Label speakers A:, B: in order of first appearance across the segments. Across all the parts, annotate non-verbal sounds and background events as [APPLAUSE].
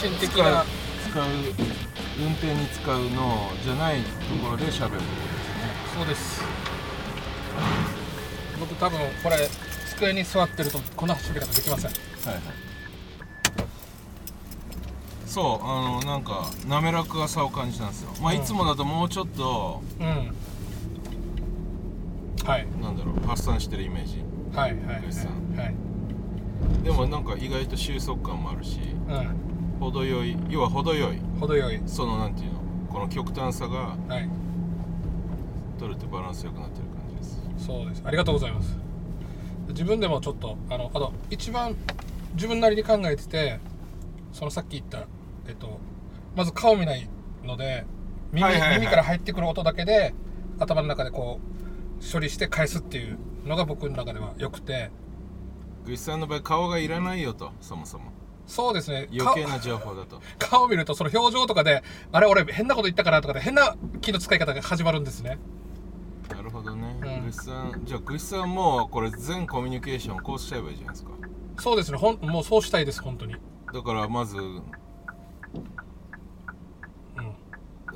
A: 神的な。
B: 使う運転に使うのじゃないところで喋るって
A: そうです。僕多分これ机に座ってるとこんな走り方できません。
B: はいはい。そうあのなんか滑らかさを感じたんですよ。まあ、
A: うん。
B: いつもだともうちょっと
A: うん。はい。
B: なんだろう発散してるイメージ。
A: はいはいはいはい。
B: でもなんか意外と収束感もあるし。
A: う
B: 程よい要は程よい。
A: ん程よい。
B: そのなんていうの？この極端さが
A: はい。
B: 取れてバランスよくなってる感じです。
A: そうです。ありがとうございます。自分でもちょっとあのあと一番自分なりに考えててそのさっき言ったえっとまず顔見ないので耳,、
B: はいはいはい。
A: 耳から入ってくる音だけで頭の中でこう処理して返すっていうのが僕の中では良くて。
B: グイスさんの場合顔がいらないよとそもそも
A: そうですね。
B: 余計な情報だと。
A: 顔 [LAUGHS] 顔見るとその表情とかであれ俺変なこと言ったかなとかで変な気の使い方が始まるんですね。
B: なるほどね、
A: うん。
B: グさんじゃあグイスさんもこれ全コミュニケーションこうしちゃえばいいじゃないですか。
A: そうですね。ほんもうそうしたいです本当に。
B: だからまず
A: うん。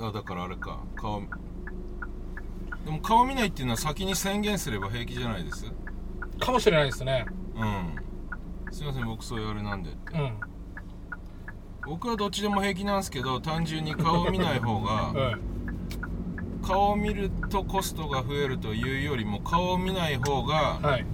B: あだからあれか。顔でも顔見ないっていうのは先に宣言すれば平気じゃないです？
A: かもしれないですね。
B: うんすいません僕そういうあれなんでって。
A: うん。
B: 僕はどっちでも平気なんですけど単純に顔を見ない方が
A: うん [LAUGHS]
B: 顔を見るとコストが増えるというよりも顔を見ない方が
A: はい。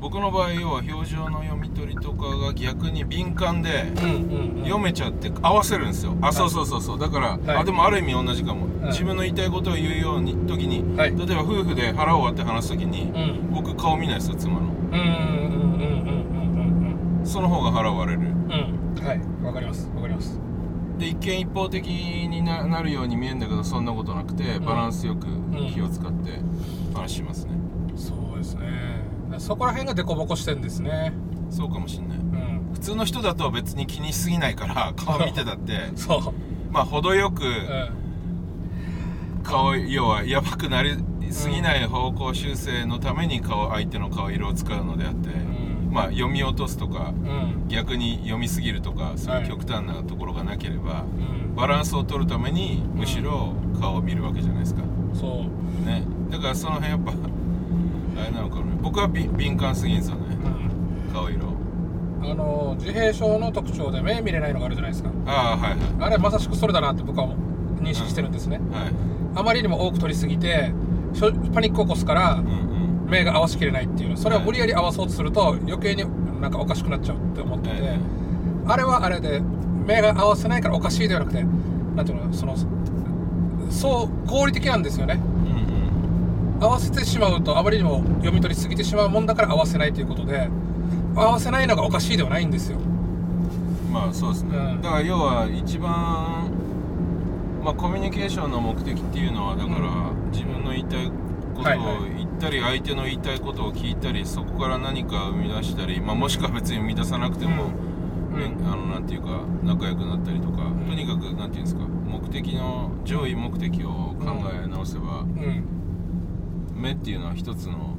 B: 僕の場合要は表情の読み取りとかが逆に敏感で
A: うんうんうん。
B: 読めちゃって合わせるんですよ。あそうそうそうそう。だから、
A: はい。
B: あでもある意味同じかも、
A: ん
B: 自分の言いたいことを言うように時に、
A: はい。
B: 例えば夫婦で腹を割って話す時に、
A: うん。
B: 僕顔見ないですよ妻の。
A: うんうんうんうんうん
B: その方が腹割れる。
A: うん。うんはいわかります。わかります。
B: で一見一方的にななるように見えるんだけどそんなことなくて
A: ん。
B: バランスよく気を使って話しますね、
A: そうですね。そこら辺がデコボコしてんですね。
B: そうかもしんない。
A: うん。
B: 普通の人だと別に気にしすぎないから [LAUGHS] 顔見てたって
A: そう。
B: まあ程よく
A: うん。
B: 顔要はやばくなりすぎない方向修正のために顔相手の顔色を使うのであって、
A: ん
B: まあ読み落とすとか
A: うん。
B: 逆に読みすぎるとかそういう
A: はい。
B: 極端なところがなければ、
A: うん。
B: バランスを取るためにむしろ顔を見るわけじゃないですか。
A: そう。
B: ね。だからその辺やっぱあれなのかな僕はび敏感すぎんですよね。
A: うん。
B: 顔色
A: あの自閉症の特徴で目見れないのがあるじゃないですか。
B: ああはいはい。
A: あれはまさしくそれだなって僕は認識してるんですね、
B: はい。
A: あまりにも多く取りすぎてパニックを起こすから
B: うんうん
A: 目が合わしきれないっていうそれを無理やり合わそうとすると余計になんかおかしくなっちゃうって思ってて、
B: はい。
A: あれはあれで目が合わせないからおかしいではなくてなんていうのそのそう合理的なんですよね。
B: うん
A: 合わせてしまうとあまりにも読み取りすぎてしまうもんだから合わせないということで合わせないのがおかしいではないんですよ。
B: うんまあそうですね、
A: うん。
B: だから要は一番まあコミュニケーションの目的っていうのはだから、
A: う
B: 自分の言いたいことを
A: はいはい。
B: 言ったり、相手の言いたいことを聞いたりそこから何か生み出したり、まあ、もしくは別に生み出さなくても、
A: うん。
B: ねあのなんていうか仲良くなったりとか、
A: ん。
B: とにかくなんていうんですか目的の上位目的を考え直せば、
A: うん。
B: 目っていうのは一つの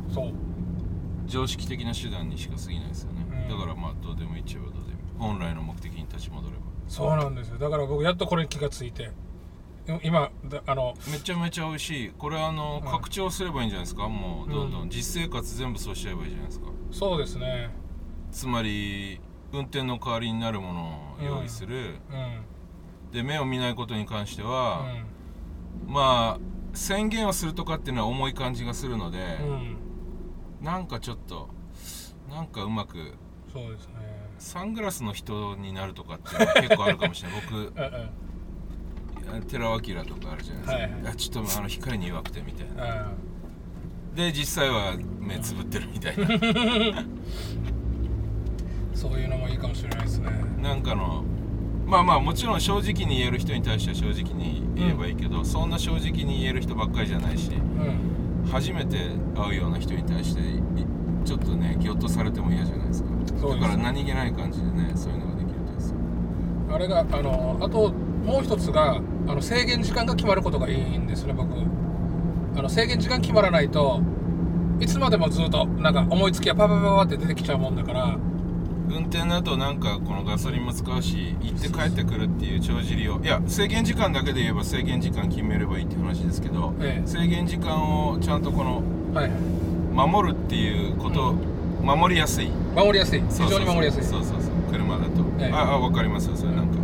B: 常識的な手段にしか過ぎないですよね、
A: うん。
B: だからまあどうでもいいっちゃえばどうでもいい。本来の目的に立ち戻れば。
A: そうなんですよ。だから僕やっとこれに気がついて。い今だあの
B: めちゃめちゃ美味しい。これあの、
A: うん。
B: 拡張すればいいんじゃないですか？もうどんどん、
A: うん
B: 実生活全部そうしちゃえばいいじゃないですか。
A: そうですね。
B: つまり運転の代わりになるものを用意する、
A: うん。
B: で目を見ないことに関しては、
A: う
B: まあ宣言をするとかっていうのは重い感じがするので、
A: んうん。
B: なんかちょっとなんかうまく
A: そうですね。
B: サングラスの人になるとかっていうのは結構あるかもしれない。僕
A: うんうん
B: 寺尾明とかあるじゃないですか、
A: はい
B: ちょっとあの光に弱くてみたいな。
A: あ
B: で実際は目つぶってるみたいな。
A: ー [LAUGHS] そういうのもいいかもしれないですね。
B: なんかのまあまあもちろん正直に言える人に対しては正直に言えばいいけど、そんな正直に言える人ばっかりじゃないし
A: うん。
B: 初めて会うような人に対していちょっとねギョッとされても嫌じゃないですか。
A: そうです
B: だから何気ない感じでねそういうのができるとですよ。
A: あれがあのあともう一つがあの制限時間が決まることがいいんですね僕。あの制限時間決まらないといつまでもずっとなんか思いつきがパパパパって出てきちゃうもんだから。
B: 運転だとなんかこのガソリンも使うし行って帰ってくるっていう帳尻をいや制限時間だけで言えば制限時間決めればいいって話ですけど、
A: ええ。
B: 制限時間をちゃんとこの守るっていうこと、守りやすい。
A: 守りやすい。非常に守りやすい。
B: そうそうそう。車だと、
A: ええ。
B: ああ分かりますよ。それなんか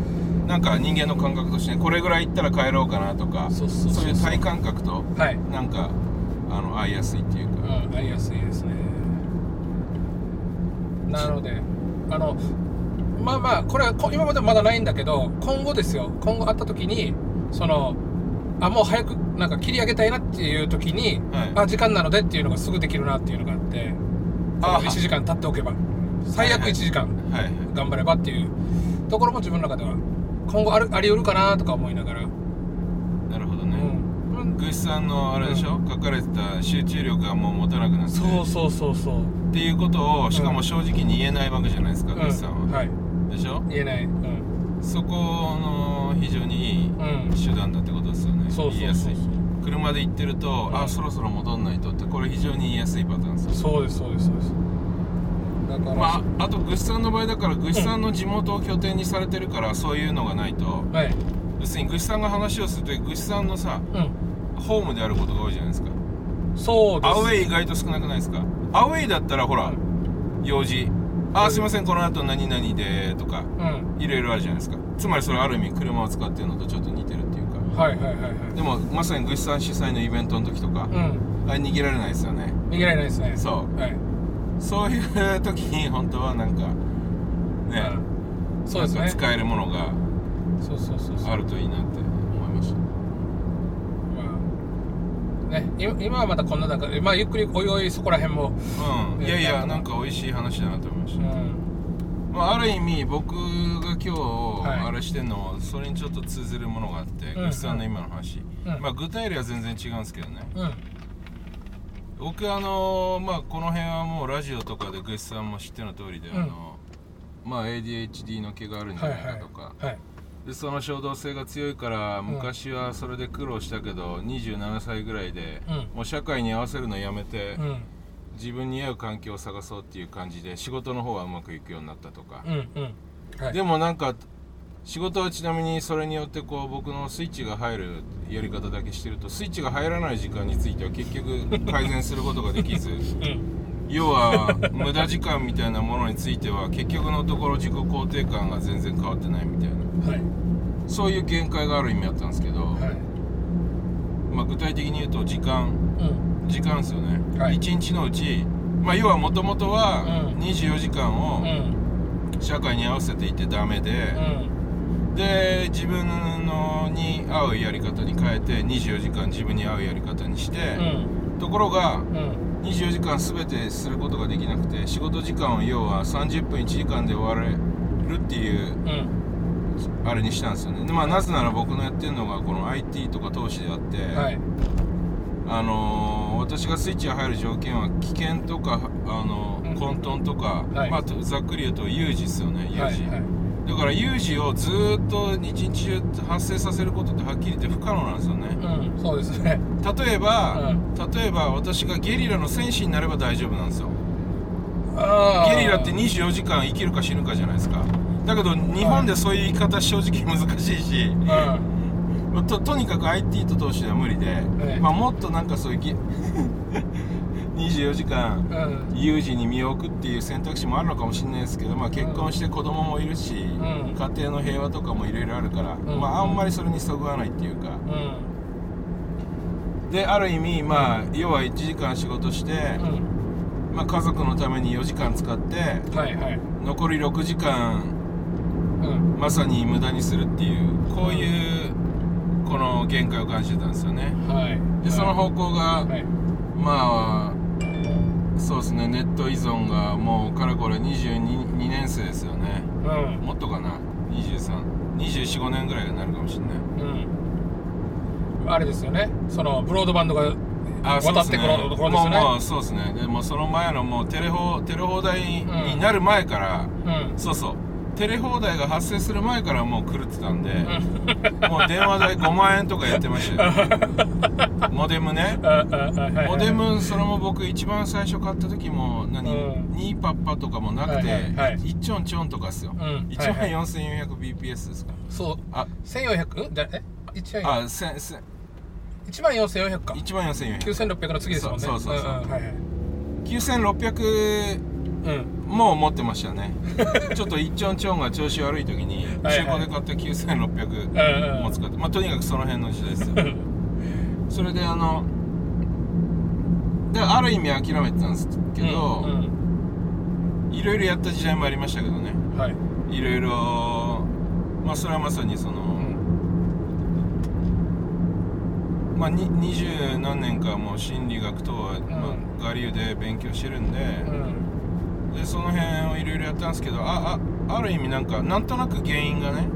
B: なんか人間の感覚としてこれぐらい行ったら帰ろうかなとか
A: そう
B: いう体感覚と
A: はい。
B: なんかあの合いやすいっていうか、
A: うん、ありやすいですね。なのであのまあまあこれはこ今までまだないんだけど今後ですよ。今後会った時にそのあもう早くなんか切り上げたいなっていう時に、
B: はい。
A: あ時間なのでっていうのがすぐできるなっていうのがあって
B: あ
A: 1時間経っておけば最悪1時間頑張ればっていうところも自分の中では今後あるあり得るかなとか思いながら、
B: なるほどね、
A: うん。うん
B: グイスさんのあれでしょ、書かれてた集中力がもう持たなくなって。
A: そうそうそうそう、
B: っていうことをしかも正直に言えないわけじゃないですか、グイスさんは、
A: はい。
B: でしょ？
A: 言えない。うん。
B: そこの非常にいい
A: うん。
B: 手段だってことですよね、
A: そうそうそう
B: 言いやすい。車で行ってると、
A: うん。
B: あそろそろ戻んないとってこれ非常に言いやすいパターンですよ
A: そうですそうですそうですだから、
B: まあ、あとグッさんの場合だからグッさんの地元を拠点にされてるからそういうのがないと。
A: はい。
B: 要するにグッさんが話をするとグッさんのさ
A: うん。
B: ホームであることが多いじゃないですか。
A: そうです。
B: アウェイ意外と少なくないですか？アウェイだったらほら用事。あすいませんこの後何々でとか
A: うん。
B: いろいろあるじゃないですか。つまりそれある意味車を使ってるのとちょっと似てるっていうか。
A: はいはいはいはい。
B: でもまさにグッさん主催のイベントの時とか
A: うん。
B: あれ逃げられないですよね。
A: 逃げられないですね。
B: そう。
A: はい
B: そういう時に本当はなんかね
A: うん。そうですね。
B: 使えるものが
A: そうそうそうそう。
B: あるといいなって思いました。
A: まあね今今はまだこんな中でまあゆっくりおいおいそこら辺も
B: うん。いやいやなんか美味しい話だなと思いまし
A: う
B: た、
A: ん。
B: まあ、ある意味僕が今日
A: はい。
B: あれしてんのもそれにちょっと通ずるものがあって、
A: うん。
B: グッさんの今の話、
A: うん。
B: まあ具体例は全然違うんですけどね。
A: うん
B: 僕あのまあこの辺はもうラジオとかでグッさんも知っての通りで、
A: うん。
B: あのまあ ADHD の毛があるんじゃないかとか、
A: はい
B: でその衝動性が強いから昔はそれで苦労したけど、27歳ぐらいで、
A: うん。
B: もう社会に合わせるのやめて、
A: うん。
B: 自分に合う環境を探そうっていう感じで仕事の方はうまくいくようになったとか、
A: うんうん。はい。
B: でもなんか仕事はちなみにそれによってこう僕のスイッチが入るやり方だけしてるとスイッチが入らない時間については結局改善することができず。
A: うん。
B: 要は無駄時間みたいなものについては結局のところ自己肯定感が全然変わってないみたいな。
A: はい。
B: そういう限界がある意味あったんですけど、
A: はい。
B: まあ、具体的に言うと時間。
A: うん。
B: 時間ですよね、
A: はい。
B: 1日のうち、まあ、要はもともとは
A: うん。
B: 24時間を
A: うん。
B: 社会に合わせていてダメで、
A: うん
B: で自分のに合うやり方に変えて24時間自分に合うやり方にして、
A: うん。
B: ところが
A: うん。
B: 24時間全てすることができなくて仕事時間を要は30分1時間で終われるっていう
A: うん。
B: あれにしたんですよね。でまあなぜなら僕のやってるのがこの IT とか投資であって、
A: はい。
B: あのー私がスイッチが入る条件は危険とか、あの混沌とか、
A: はい。
B: まあ、ざっくり言うと有事ですよね有事、
A: はいはい
B: だから有事をずーっと一日中発生させることってはっきり言って不可能なんですよね。
A: うんそうですね。
B: 例えば、
A: う
B: 例えば私がゲリラの戦士になれば大丈夫なんですよ。ゲリラって24時間生きるか死ぬかじゃないですか。だけど日本でそういう言い方正直難しいし、
A: うん。
B: ととにかく IT と投資では無理で、
A: え
B: まあ、もっとなんかそういうぎ24時間
A: うん。
B: 有事に身を置くっていう選択肢もあるのかもしれないですけど、まあ、結婚して子供もいるし、
A: ん。
B: 家庭の平和とかもいろいろあるから、
A: ん。
B: まあ、あんまりそれにそぐわないっていうか。
A: うん。
B: である意味まあ要は1時間仕事して、
A: うん。
B: まあ、家族のために4時間使って
A: はいはい。
B: 残り6時間
A: うん。
B: まさに無駄にするっていうこういうこの限界を感じてたんですよね。
A: はい。
B: でその方向が、
A: はい。
B: まあそうですねネット依存がもうかれこれ22年生ですよね。
A: うん。
B: もっとかな？232425年ぐらいになるかもしれない。
A: うん。あれですよね。そのブロードバンドが渡ってくるところですよね。
B: もうそうですね。でもその前のもうテレホテレ放題になる前から、
A: うん。
B: そうそうテレ放題が発生する前からもう狂ってたんで、もう電話代5万円とかやってましたよ。[LAUGHS] モデムね。モデムそれも僕一番最初買った時も何、
A: うん。
B: 2パッパとかもなくて、
A: はいはいはい。
B: 1ちょんちょんとかっすよ、
A: うん。
B: 1万
A: はい。はい
B: 4400bps ですか。
A: そう。
B: あ
A: 1400じゃえ？1万
B: あせせ
A: 1万4400か。
B: 1万4400
A: 9600の次ですもんね。
B: そうそうそう。そうん
A: んはいはい。
B: 9600
A: うん。
B: も持ってましたね。[LAUGHS] ちょっと一丁んちょんが調子悪い時に中古で買った9600
A: うんうん。
B: も使って。まあとにかくその辺の時代ですよ。[LAUGHS] それであのである意味諦めてたんですけど、
A: うん
B: いろいろやった時代もありましたけどね。
A: うんはい。
B: いろいろまあそれはまさにその、
A: うん。
B: まあに二十何年かもう心理学とは、
A: ん
B: まあ、我流で勉強してるんで、
A: うん
B: でその辺をいろいろやったんですけどああある意味なんかなんとなく原因がね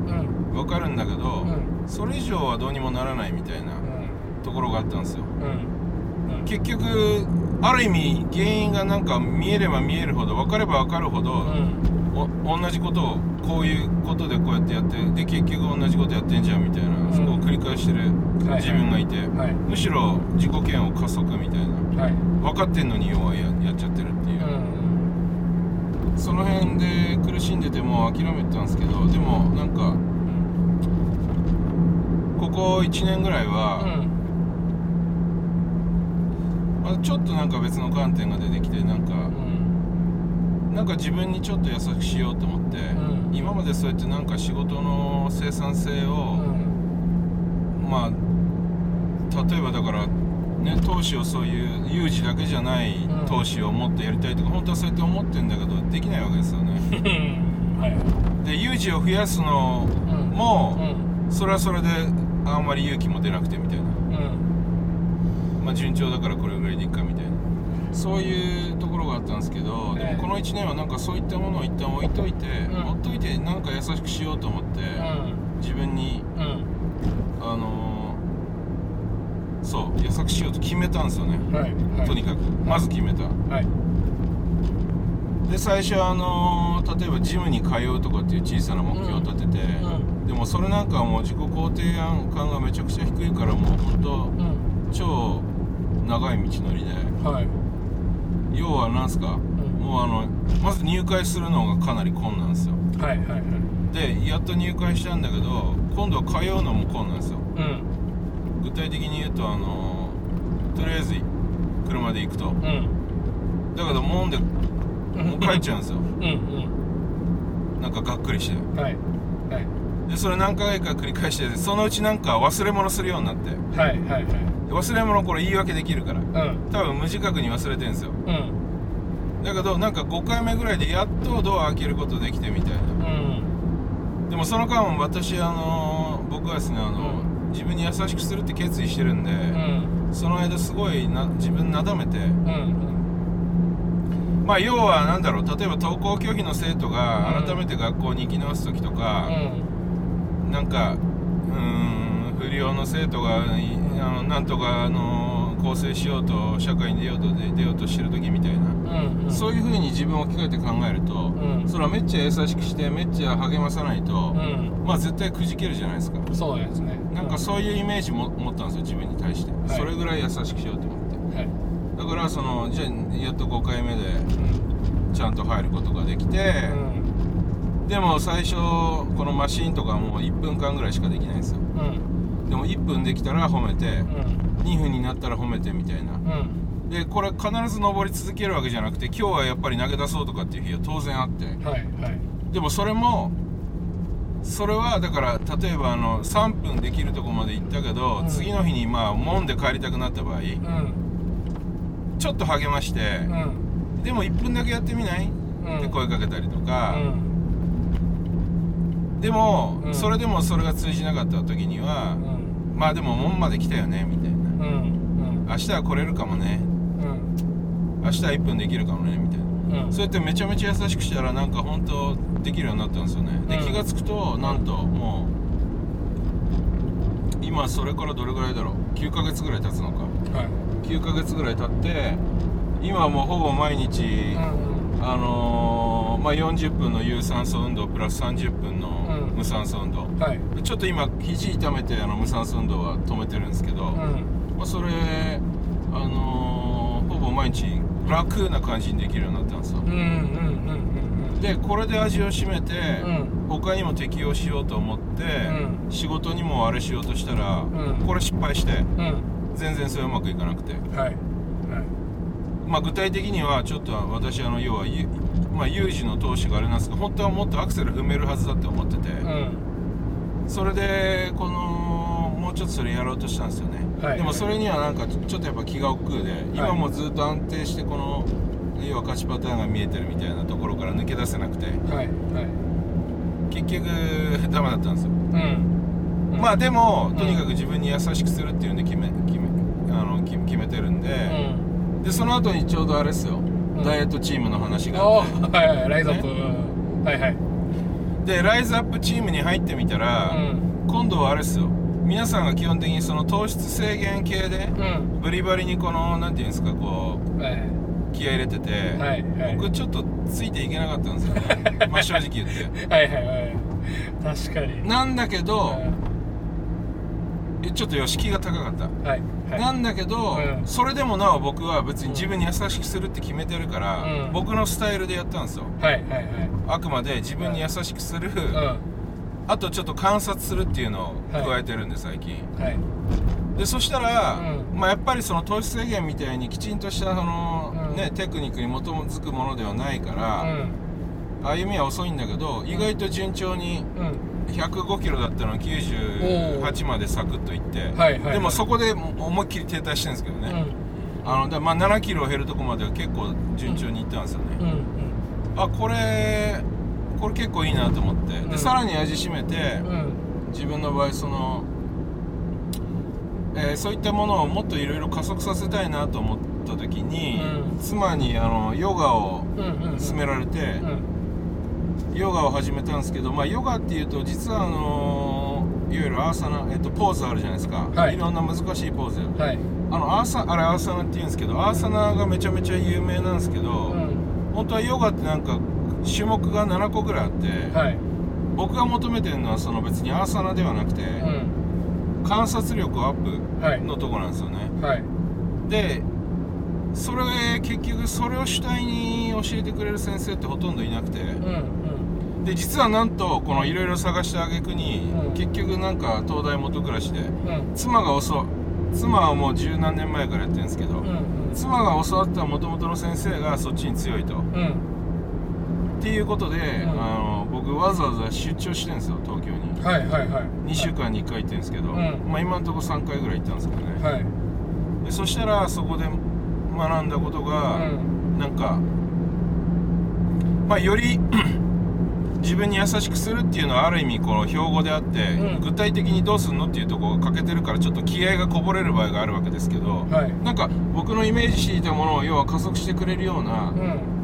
A: うん。
B: わかるんだけど、
A: うん。
B: それ以上はどうにもならないみたいなところがあったんですよ。結局ある意味原因がなんか見えれば見えるほど分かれば分かるほど、同じことをこういうことでこうやってやってで結局同じことやってんじゃんみたいな、
A: ん。
B: そこを繰り返してる
A: はい
B: 自分がいて、
A: はい。
B: むしろ自己嫌悪加速みたいな。
A: はい。
B: 分かってんのに要はややっちゃってるその辺で苦しんでても諦めてたんですけどでもなんかここ1年ぐらいは、まあ、ちょっとなんか別の観点が出てきてなんか
A: うん
B: なんか自分にちょっと優しくしようと思って、
A: うん
B: 今までそうやってなんか仕事の生産性
A: う
B: を、
A: ん。
B: まあ例えばだからね投資をそういう有事だけじゃない
A: うん
B: 投資をもっとやりたいとか本当はそうやって思ってんだけどできないわけですよね。
A: う [LAUGHS] んはい。
B: で有事を増やすの
A: うん
B: も
A: うん。
B: それはそれであんまり勇気も出なくてみたいな。
A: うん。
B: まあ順調だからこれぐらいでいっかみたいな。そういうところがあったんですけど、で
A: え。え
B: もこの1年はなんかそういったものを一旦置いといて、
A: うん。
B: 置いといてなんか優しくしようと思って、自分に
A: うん
B: そう優しくしようと決めたんですよね、
A: はいはい。
B: とにかく。まず決めた。
A: はい。
B: で最初あのー例えばジムに通うとかっていう小さな目標を立てて、
A: うん。
B: でもそれなんかはもう自己肯定感がめちゃくちゃ低いからもう本当
A: うん。
B: 超長い道のりで
A: はい。
B: 要はなんすか、
A: ん。
B: もうあのまず入会するのがかなり困難ですよ。
A: はいはいはい。
B: でやっと入会したんだけど今度は通うのも困難ですよ。
A: うん
B: 具体的に言うとあのとりあえず車で行くと。
A: うん。
B: だけどもんでもう帰っちゃうんですよ。
A: うん
B: なんかがっくりして。
A: うんはい。はい。
B: でそれ何回か繰り返してそのうちなんか忘れ物するようになって。
A: はいはいはい。
B: で忘れ物これ言い訳できるから。
A: うん。
B: 多分無自覚に忘れてんですよ。
A: うん。
B: だけどなんか5回目ぐらいでやっとドア開けることできてみたいな。
A: うん。
B: でもその間私あの僕はですねあの、自分に優しくするって決意してるんで、
A: うん。
B: その間すごいな自分なだめて。
A: うん。
B: まあ要はなんだろう例えば登校拒否の生徒が
A: うん。
B: 改めて学校に行き直す時と
A: う
B: か、
A: ん。
B: なんかうーん不良の生徒がいあのなんとかあの構成しようと社会に出ようと出出ようとしてる時みたいな、
A: うんうん。
B: そういう風に自分を置き換えて考えると、
A: うん。
B: それはめっちゃ優しくしてめっちゃ励まさないと、
A: うん。
B: まあ絶対くじけるじゃないですか。
A: そうですね。
B: なんかそういうイメージも持ったんですよ自分に対して、
A: はい。
B: それぐらい優しくしようと思って。
A: はい。
B: だからそのじゃあやっと5回目で
A: うん。
B: ちゃんと入ることができて、でも最初このマシーンとかもう1分間ぐらいしかできないんですよでも1分できたら褒めて
A: うん。
B: 2分になったら褒めてみたいな。
A: うん。
B: でこれ必ず登り続けるわけじゃなくて今日はやっぱり投げ出そうとかっていう日は当然あって。
A: はいはい。
B: でもそれもそれはだから例えばあの3分できるとこまで行ったけど、
A: うん。
B: 次の日にまあもんで帰りたくなった場合
A: うん。
B: ちょっと励まして、
A: うん。
B: でも1分だけやってみない、
A: うん。
B: って声かけたりとか、
A: うん。
B: でも、
A: うん。
B: それでもそれが通じなかった時には、
A: うん
B: まあでも門まで来たよねみたいな。
A: うん
B: 明日は来れるかもね。
A: うん。
B: 明日は1分できるかもねみたいな。
A: うん。
B: そうやってめちゃめちゃ優しくしたらなんか本当できるようになったんですよね。で、
A: うん。
B: 気が付くとなんともう今それからどれぐらいだろう。9ヶ月ぐらい経つのか。
A: はい。
B: 9ヶ月ぐらい経って今はもうほぼ毎日
A: うん
B: あのーまあ、40分の有酸素運動プラス30分の
A: うん
B: 無酸素運動、
A: はい。
B: ちょっと今肘痛めてあの無酸素運動は止めてるんですけど、
A: うん。
B: まあ、それあのーほぼ毎日楽な感じにできるようになったんですよ
A: うんうん
B: でこれで味を占めて、
A: うん。
B: 他にも適用しようと思って、
A: う
B: 仕事にもあれしようとしたら、
A: ん。
B: これ失敗して全然それうまくいかなくて。
A: はい。はい。
B: まあ具体的にはちょっと私あの要はゆまあ有事の投資があれなんですけど本当はもっとアクセル踏めるはずだって思ってて、
A: うん。
B: それでこのもうちょっとそれやろうとしたんですよね、
A: はい。
B: でもそれにはなんかちょっとやっぱ気が億劫で今もずっと安定してこの要は勝ちパターンが見えてるみたいなところから抜け出せなくて
A: はい。はい。
B: 結局ダメだったんですよ、
A: うん。
B: まあでも
A: ん。
B: とにかく自分に優しくするっていうんで決め決めあの決決めてるんで、
A: うん。
B: でその後にちょうどあれですよ、
A: ん
B: ダイエットチームの話が
A: お
B: あって
A: はいはいライズアップ。うんはいはい。
B: でライズアップチームに入ってみたら、
A: うん。
B: 今度はあれですよ。皆さんが基本的にその糖質制限系で
A: うん。
B: ブリバリにこのなんていうんですかこ
A: はい。う
B: 気合い入れてて、
A: はいはい。
B: 僕ちょっとついていけなかったんですよね。[LAUGHS] まあ正直言って。
A: はいはいはい。確かに。
B: なんだけど
A: うん
B: えちょっとよ敷居が高かった、
A: はいはい。
B: なんだけど、
A: うん。
B: それでもなお僕は別に自分に優しくするって決めてるから、
A: うん。
B: 僕のスタイルでやったんですよ。
A: はいはいはい。
B: あくまで自分に優しくする、
A: うん
B: あとちょっと観察するっていうのを加えてるんで最近。
A: はい。
B: でそしたら、
A: う
B: まあ、やっぱりその糖質制限みたいにきちんとしたその、
A: うん。
B: ね、テクニックに基づくものではないから、
A: うん。
B: 歩みは遅いんだけど意外と順調に
A: うん
B: 105キロだったのを98までサクッといって、
A: はいはいはい。
B: でもそこで思いっきり停滞してるんですけどね、
A: うん
B: あのだまあ7キロ減るとこまでは結構順調にいったんですよね、
A: うんうん。
B: あこれこれ結構いいなと思って、
A: うん。
B: でさらに味しめて、
A: うん。
B: 自分の場合その、えーそういったものをもっといろいろ加速させたいなと思った時に、
A: うん。
B: 妻にあのヨガを勧められて、
A: うん
B: ヨガを始めたんですけど、まあ、ヨガっていうと実はあのいわゆるアーサナ、えっと、ポーズあるじゃないですか、
A: はい。
B: ろんな難しいポーズ。
A: はい。
B: あのアーサあれアーサナって言うんですけどアーサナがめちゃめちゃ有名なんですけど、
A: うん。
B: 本当はヨガってなんか種目が7個ぐらいあって、
A: はい。
B: 僕が求めてるのはその別にアーサナではなくて、
A: うん。
B: 観察力アップ
A: はい。
B: のとこなんですよね。
A: はい。
B: でそれ結局それを主体に教えてくれる先生ってほとんどいなくて、
A: うん
B: で実はなんとこのいろいろ探した挙句に、
A: うん。
B: 結局なんか東大元暮らしで
A: うん。
B: 妻が教わ妻はもう十何年前からやってるんですけど、
A: うんうん。
B: 妻が教わった元々の先生がそっちに強いと。
A: うん。
B: っていうことで、
A: ん。
B: あの僕わざわざ出張してるんですよ東京に。
A: はいはいはい。
B: 2週間に1回行ってるんですけど、
A: ん。
B: まあ今のところ3回ぐらい行ったんですけどね、
A: はい。
B: でそしたらそこで学んだことが、
A: うん。
B: なんかまあより [CLEARS THROAT] 自分に優しくするっていうのはある意味この標語であって、
A: うん。
B: 具体的にどうするのっていうところが欠けてるからちょっと気合がこぼれる場合があるわけですけど、
A: はい。
B: なんか僕のイメージしていたものを要は加速してくれるような
A: うん。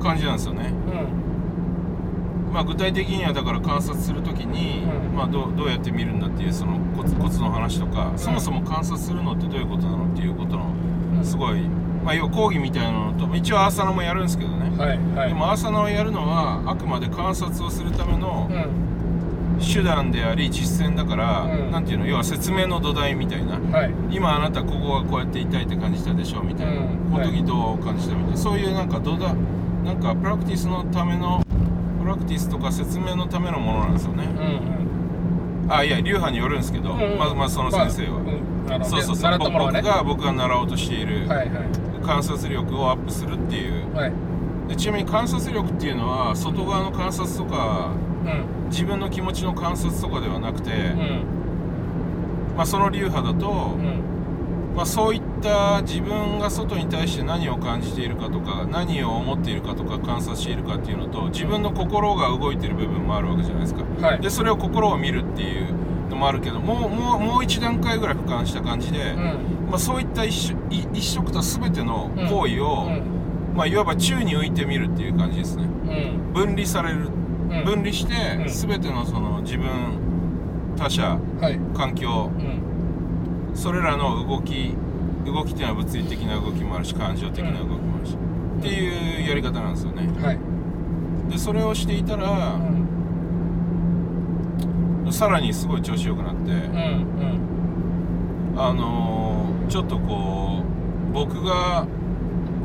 B: 感じなんですよね、
A: うん。
B: まあ、具体的にはだから観察するときに、
A: うん。
B: まあ、どうどうやって見るんだっていうそのコツコツの話とか、そもそも観察するのってどういうことなのっていうことの
A: うん。
B: すごい、まあ、要は講義みたいなのと一応アーサナもやるんですけどね、
A: はいはい。
B: でもアーサナをやるのはあくまで観察をするための
A: うん。
B: 手段であり実践だから、
A: うん。
B: なんていうの要は説明の土台みたいな。
A: はい。
B: 今あなたここがこうやって痛いって感じたでしょみたいな、
A: うん。
B: この時どう感じたみたいな、そういうなんか土台なんかプラクティスのためのプラクティスとか説明のためのものなんですよね、
A: うん
B: あいや流派によるんですけど、
A: うんうん。
B: まずまずその先生は、
A: まあうん。
B: そうそうそう、僕が僕が習おうとしている。
A: はいはい
B: 観察力をアップするっていう。
A: はい。
B: でちなみに観察力っていうのは外側の観察とか
A: うん。
B: 自分の気持ちの観察とかではなくて、
A: うん。
B: まあ、その流派だと、
A: うん。
B: まあ、そういった自分が外に対して何を感じているかとか何を思っているかとか観察しているかっていうのと自分の心が動いている部分もあるわけじゃないですか。
A: はい。
B: でそれを心を見るっていうのもあるけどもうもうもう一段階ぐらい俯瞰した感じで、
A: うん
B: まあ、そういった一一色と全ての行為を、
A: うん。
B: まあ、いわば宙に浮いてみるっていう感じですね。
A: うん。
B: 分離される。
A: うん。
B: 分離して
A: うん。
B: 全てのその自分他者
A: はい。
B: 環境
A: うん。
B: それらの動き動きっていうのは物理的な動きもあるし感情的な動きもあるし、っていうやり方なんですよね。
A: はい。
B: でそれをしていた
A: う
B: ら、
A: ん。
B: さらにすごい調子良くなって、
A: うん。
B: あのーちょっとこう僕が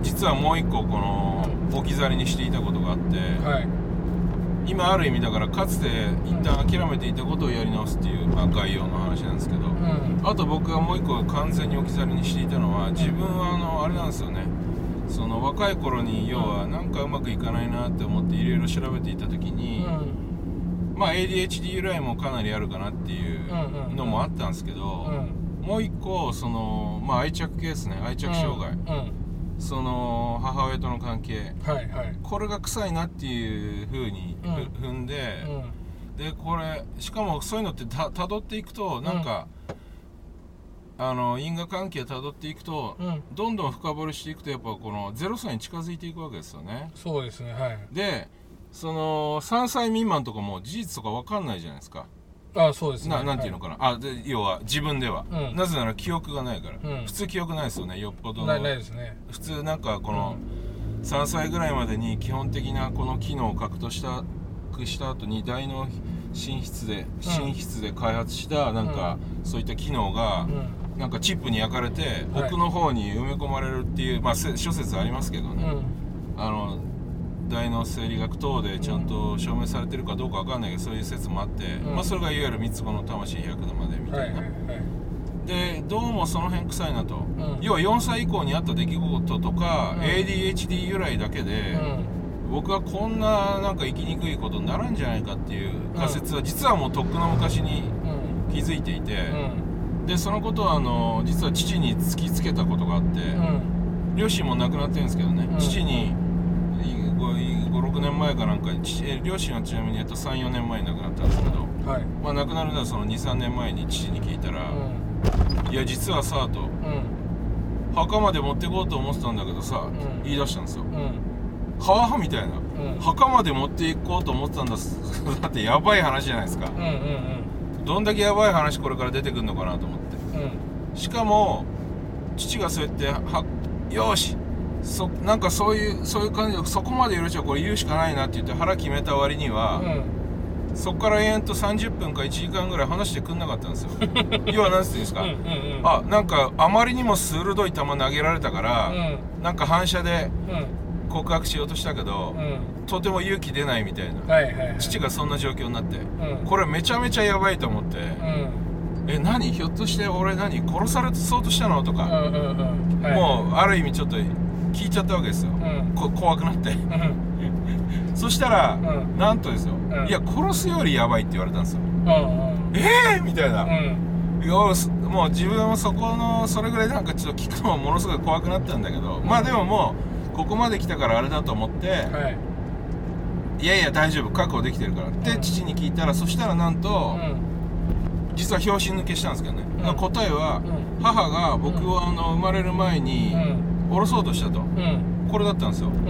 B: 実はもう一個この置き去りにしていたことがあって、
A: うんはい。
B: 今ある意味だからかつて一旦諦めていたことをやり直すっていう、まあ、概要の話なんですけど、
A: うん。
B: あと僕がもう一個完全に置き去りにしていたのは自分はあのあれなんですよね。その若い頃に要はなんかうまくいかないなって思っていろいろ調べていた時
A: う
B: に、
A: ん。
B: まあ ADHD 由来もかなりあるかなっていうのもあったんですけど、
A: うん
B: もう一個その、まあ、愛着系ですね。愛着障害、
A: うん
B: その母親との関係。
A: はいはい。
B: これが臭いなっていうふ、
A: うん。
B: 踏んで、
A: うん。
B: でこれしかもそういうのってた辿っていくとなんか、あの因果関係を辿っていくと、
A: うん。
B: どんどん深掘りしていくとやっぱこの0歳に近づいていくわけですよね。
A: そうですねはい。
B: でその3歳未満とかも事実とか分かんないじゃないですか
A: あそうですね。
B: ななんていうのかな、あで要は自分では、
A: うん。
B: なぜなら記憶がないから、
A: うん。
B: 普通記憶ないですよねよっぽどの。
A: ないないですね。
B: 普通なんかこの3歳ぐらいまでに基本的なこの機能を獲得したした後に大脳寝室で寝室で開発したなんかそういった機能が
A: うん。
B: なんかチップに焼かれて
A: はい。
B: 奥の方に埋め込まれるっていうまあせ諸説ありますけどね。
A: うん。
B: あの大脳生理学等でちゃんと証明されてるかどうかわかんないけどそういう説もあって
A: うん。
B: まあそれがいわゆる三つ子の魂100度までみたいな。
A: はいはいはい。
B: でどうもその辺臭いなと、
A: ん。
B: 要は4歳以降にあった出来事とか、
A: うん。
B: ADHD 由来だけで、僕はこんななんか生きにくいことにならんじゃないかっていう仮説は実はもうとっくの昔に気づいていて、
A: うん。
B: でそのことはあの実は父に突きつけたことがあって、
A: うん。
B: 両親も亡くなってるんですけどね、
A: うん。
B: 父に56年前かなんか両親はちなみに34年前に亡くなったんですけど、
A: はい。
B: まあ、亡くなるのはその23年前に父に聞いたら「
A: うん。
B: いや実はさ」と。
A: うん。
B: 墓まで持ってこうと思ってたんだけどさ、
A: ん。
B: 言い出したんですよ。
A: うん「
B: はあ?」みたいな、
A: うん。
B: 墓まで持っていこうと思ってたんだ [LAUGHS] だってやばい話じゃないですか。
A: うんうん
B: どんだけやばい話これから出てくるのかなと思って。
A: うん。うん
B: しかも父がそうやってはよーしそなんかそういうそういう感じでそこまで許しはこれ言うしかないなって言って腹決めた割には、
A: うん。
B: そこから延々と30分か1時間ぐらい話してくんなかったんですよ。[LAUGHS] 要は何て言うんですか、
A: うんうん。
B: あなんかあまりにも鋭い球投げられたから、
A: うん。
B: なんか反射で
A: うん。
B: 告白しようとしたけど、
A: うん。
B: とても勇気出ないみたいな。
A: はいはいはい。
B: 父がそんな状況になって
A: うん。
B: これめちゃめちゃやばいと思って、
A: うん。
B: え何？ひょっとして俺何？殺されそうとしたの？とか、
A: うんうんうん。はい。
B: もうある意味ちょっと聞いちゃったわけですよ、
A: うん。
B: こ怖くなって。
A: うん。
B: そしたら、
A: うん。
B: なんとですよ、
A: うん。
B: いや殺すよりやばいって言われたんですよ。
A: うんうん。
B: えーみたいな、
A: うん。
B: いやすもう自分もそこのそれぐらいなんかちょっと聞くのもものすごい怖くなったんだけど、まあでももうここまで来たからあれだと思って、
A: はい。
B: いやいや大丈夫確保できてるからって
A: うん。
B: 父に聞いたらそしたらなんと、
A: うん。
B: 実は拍子抜けしたんですけどね、
A: うん。
B: 答えは、
A: うん。
B: 母が僕をあの生まれる前に
A: うん
B: 降ろそうとしたと。
A: うん。
B: これだったんですよ。
A: うんう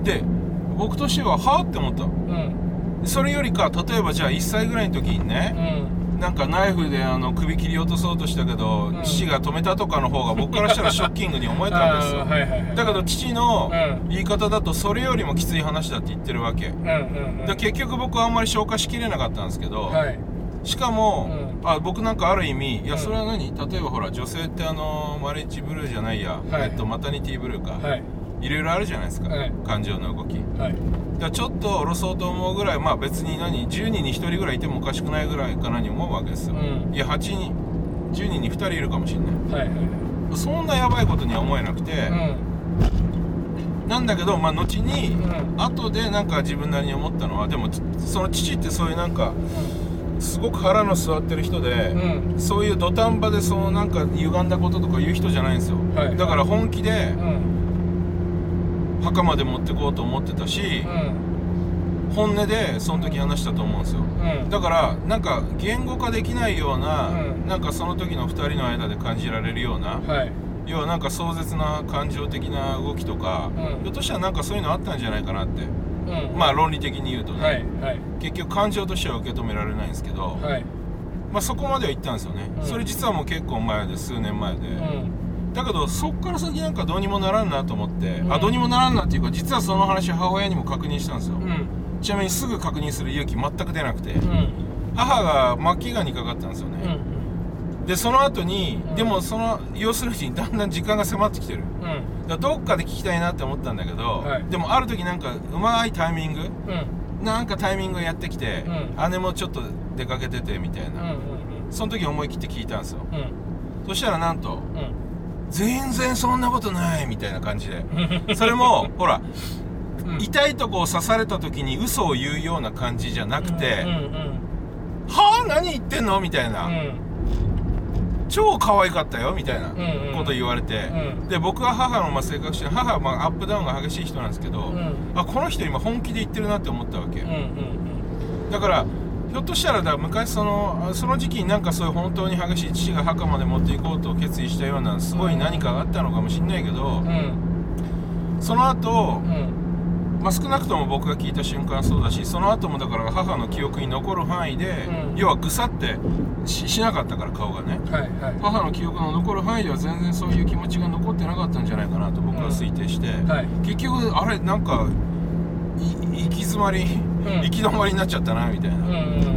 A: ん
B: で僕としてははあって思った。
A: うん。
B: それよりか例えばじゃあ1歳ぐらいの時に
A: う
B: ね、
A: ん。
B: なんかナイフであの首切り落とそうとしたけど、
A: うん。
B: 父が止めたとかの方が僕からしたらショッキングに思えたんですよ。[LAUGHS]
A: はいはいはい。
B: だけど父の
A: うん。
B: 言い方だとそれよりもきつい話だって言ってるわけ。
A: うんうんうん。
B: で結局僕はあんまり消化しきれなかったんですけど、
A: はい
B: しかも、
A: う
B: あ僕なんかある意味いや
A: うん。
B: それは何、例えばほら女性ってあのマリッジブルーじゃないや、
A: はい。
B: えっと、マタニティブルーか、
A: はい。
B: い、ろいろあるじゃないですか、
A: はい。
B: 感情の動き。
A: はい。
B: らちょっと下ろそうと思うぐらいまあ別に何？10人に1人ぐらいいてもおかしくないぐらいかなに思うわけですよ、
A: うん。
B: いや8人。10人に2人いるかもしれない。
A: はいはい
B: そんなやばいことには思えなくて、
A: うん。
B: なんだけどまあ後に、
A: うん。
B: 後でなんか自分なりに思ったのはでもその父ってそういうなんかすごく腹の座ってる人で、
A: うん。
B: そういう土壇場でそのなんか歪んだこととか言う人じゃないんですよ、
A: はい。
B: だから本気で
A: うん。
B: 墓まで持ってこうと思ってたし、
A: うん。
B: 本音でその時話したと思うんですよ。
A: うん。
B: だからなんか言語化できないような、
A: うん。
B: なんかその時の2人の間で感じられるような、
A: はい。
B: 要はなんか壮絶な感情的な動きとか、
A: うん。
B: ひょっとしたらなんかそういうのあったんじゃないかなって
A: うん。
B: まあ論理的に言うとね、
A: はいはい。
B: 結局感情としては受け止められないんですけど、
A: はい。
B: まあそこまでは行ったんですよね、
A: うん。
B: それ実はもう結構前で数年前で、
A: うん。
B: だけどそっから先なんかどうにもならんなと思って、
A: うん。
B: あどうにもならんなっていうか実はその話母親にも確認したんですよ、
A: うん。
B: ちなみにすぐ確認する勇気全く出なくて、
A: うん。
B: 母が末期がんにかかったんですよ
A: う
B: ね、
A: ん
B: でその後に、
A: うん
B: でもその要するにだんだん時間が迫ってきてる。
A: うん。
B: だどっかで聞きたいなって思ったんだけど、
A: はい。
B: でもある時なんかうまいタイミング
A: うん。
B: なんかタイミングがやってきて、
A: う
B: 姉もちょっと出かけててみたいな、
A: うん
B: その時思い切って聞いたんですよ。
A: うん。うん
B: そしたらなんと
A: うん。
B: 全然そんなことないみたいな感じで。
A: う [LAUGHS] ん
B: それもほら
A: うん。
B: 痛いとこを刺された時に嘘を言うような感じじゃなくて
A: うんうん「
B: はあ？何言ってんの?」みたいな、
A: うん
B: 超可愛かったよみたいな
A: うんうん。
B: こと言われて、
A: うん。
B: で僕は母のまあ性格して母はまあアップダウンが激しい人なんですけど、
A: うん。
B: あこの人今本気で言ってるなって思ったわけ、
A: うんうん
B: だからひょっとしたらだ昔そのあその時期になんかそういう本当に激しい父が墓まで持っていこうと決意したようなすごい何かがあったのかもしれないけど、
A: うんうん。
B: その後、
A: うん
B: まあ、少なくとも僕が聞いた瞬間そうだしその後もだから母の記憶に残る範囲で、
A: うん。
B: 要はぐさってししなかったから顔がね。
A: はいはい。
B: 母の記憶の残る範囲では全然そういう気持ちが残ってなかったんじゃないかなと僕は推定して、
A: はい。
B: 結局あれなんかい行き詰まり、
A: ん。
B: 行き止まりになっちゃったなみたいな、
A: うん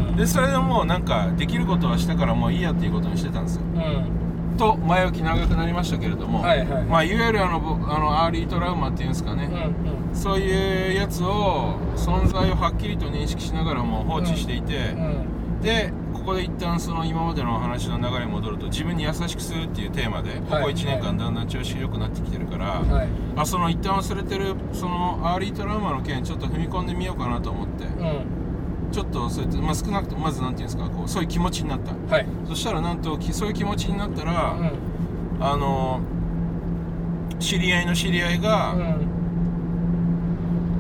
A: うん。
B: でそれでもうなんかできることはしたからもういいやっていうことにしてたんですよ。
A: うん
B: と前置き長くなりましたけれども、
A: はいはい。
B: まあ、いわゆるあのぼあのアーリートラウマっていうんですかね、
A: うん
B: そういうやつを存在をはっきりと認識しながらも放置していて、
A: うん
B: でここで一旦その今までの話の流れに戻ると自分に優しくするっていうテーマでここ
A: はい
B: 1年間だんだん調子が良くなってきてるから、
A: はい。
B: あその一旦忘れてるその early trauma の件ちょっと踏み込んでみようかなと思って。
A: うん
B: ちょっとそうやって、まあ、少なくともまずなんていうんですかこうそういう気持ちになった。
A: はい。
B: そしたらなんときそういう気持ちになったら、
A: うん。
B: あの知り合いの知り合いが、
A: うん。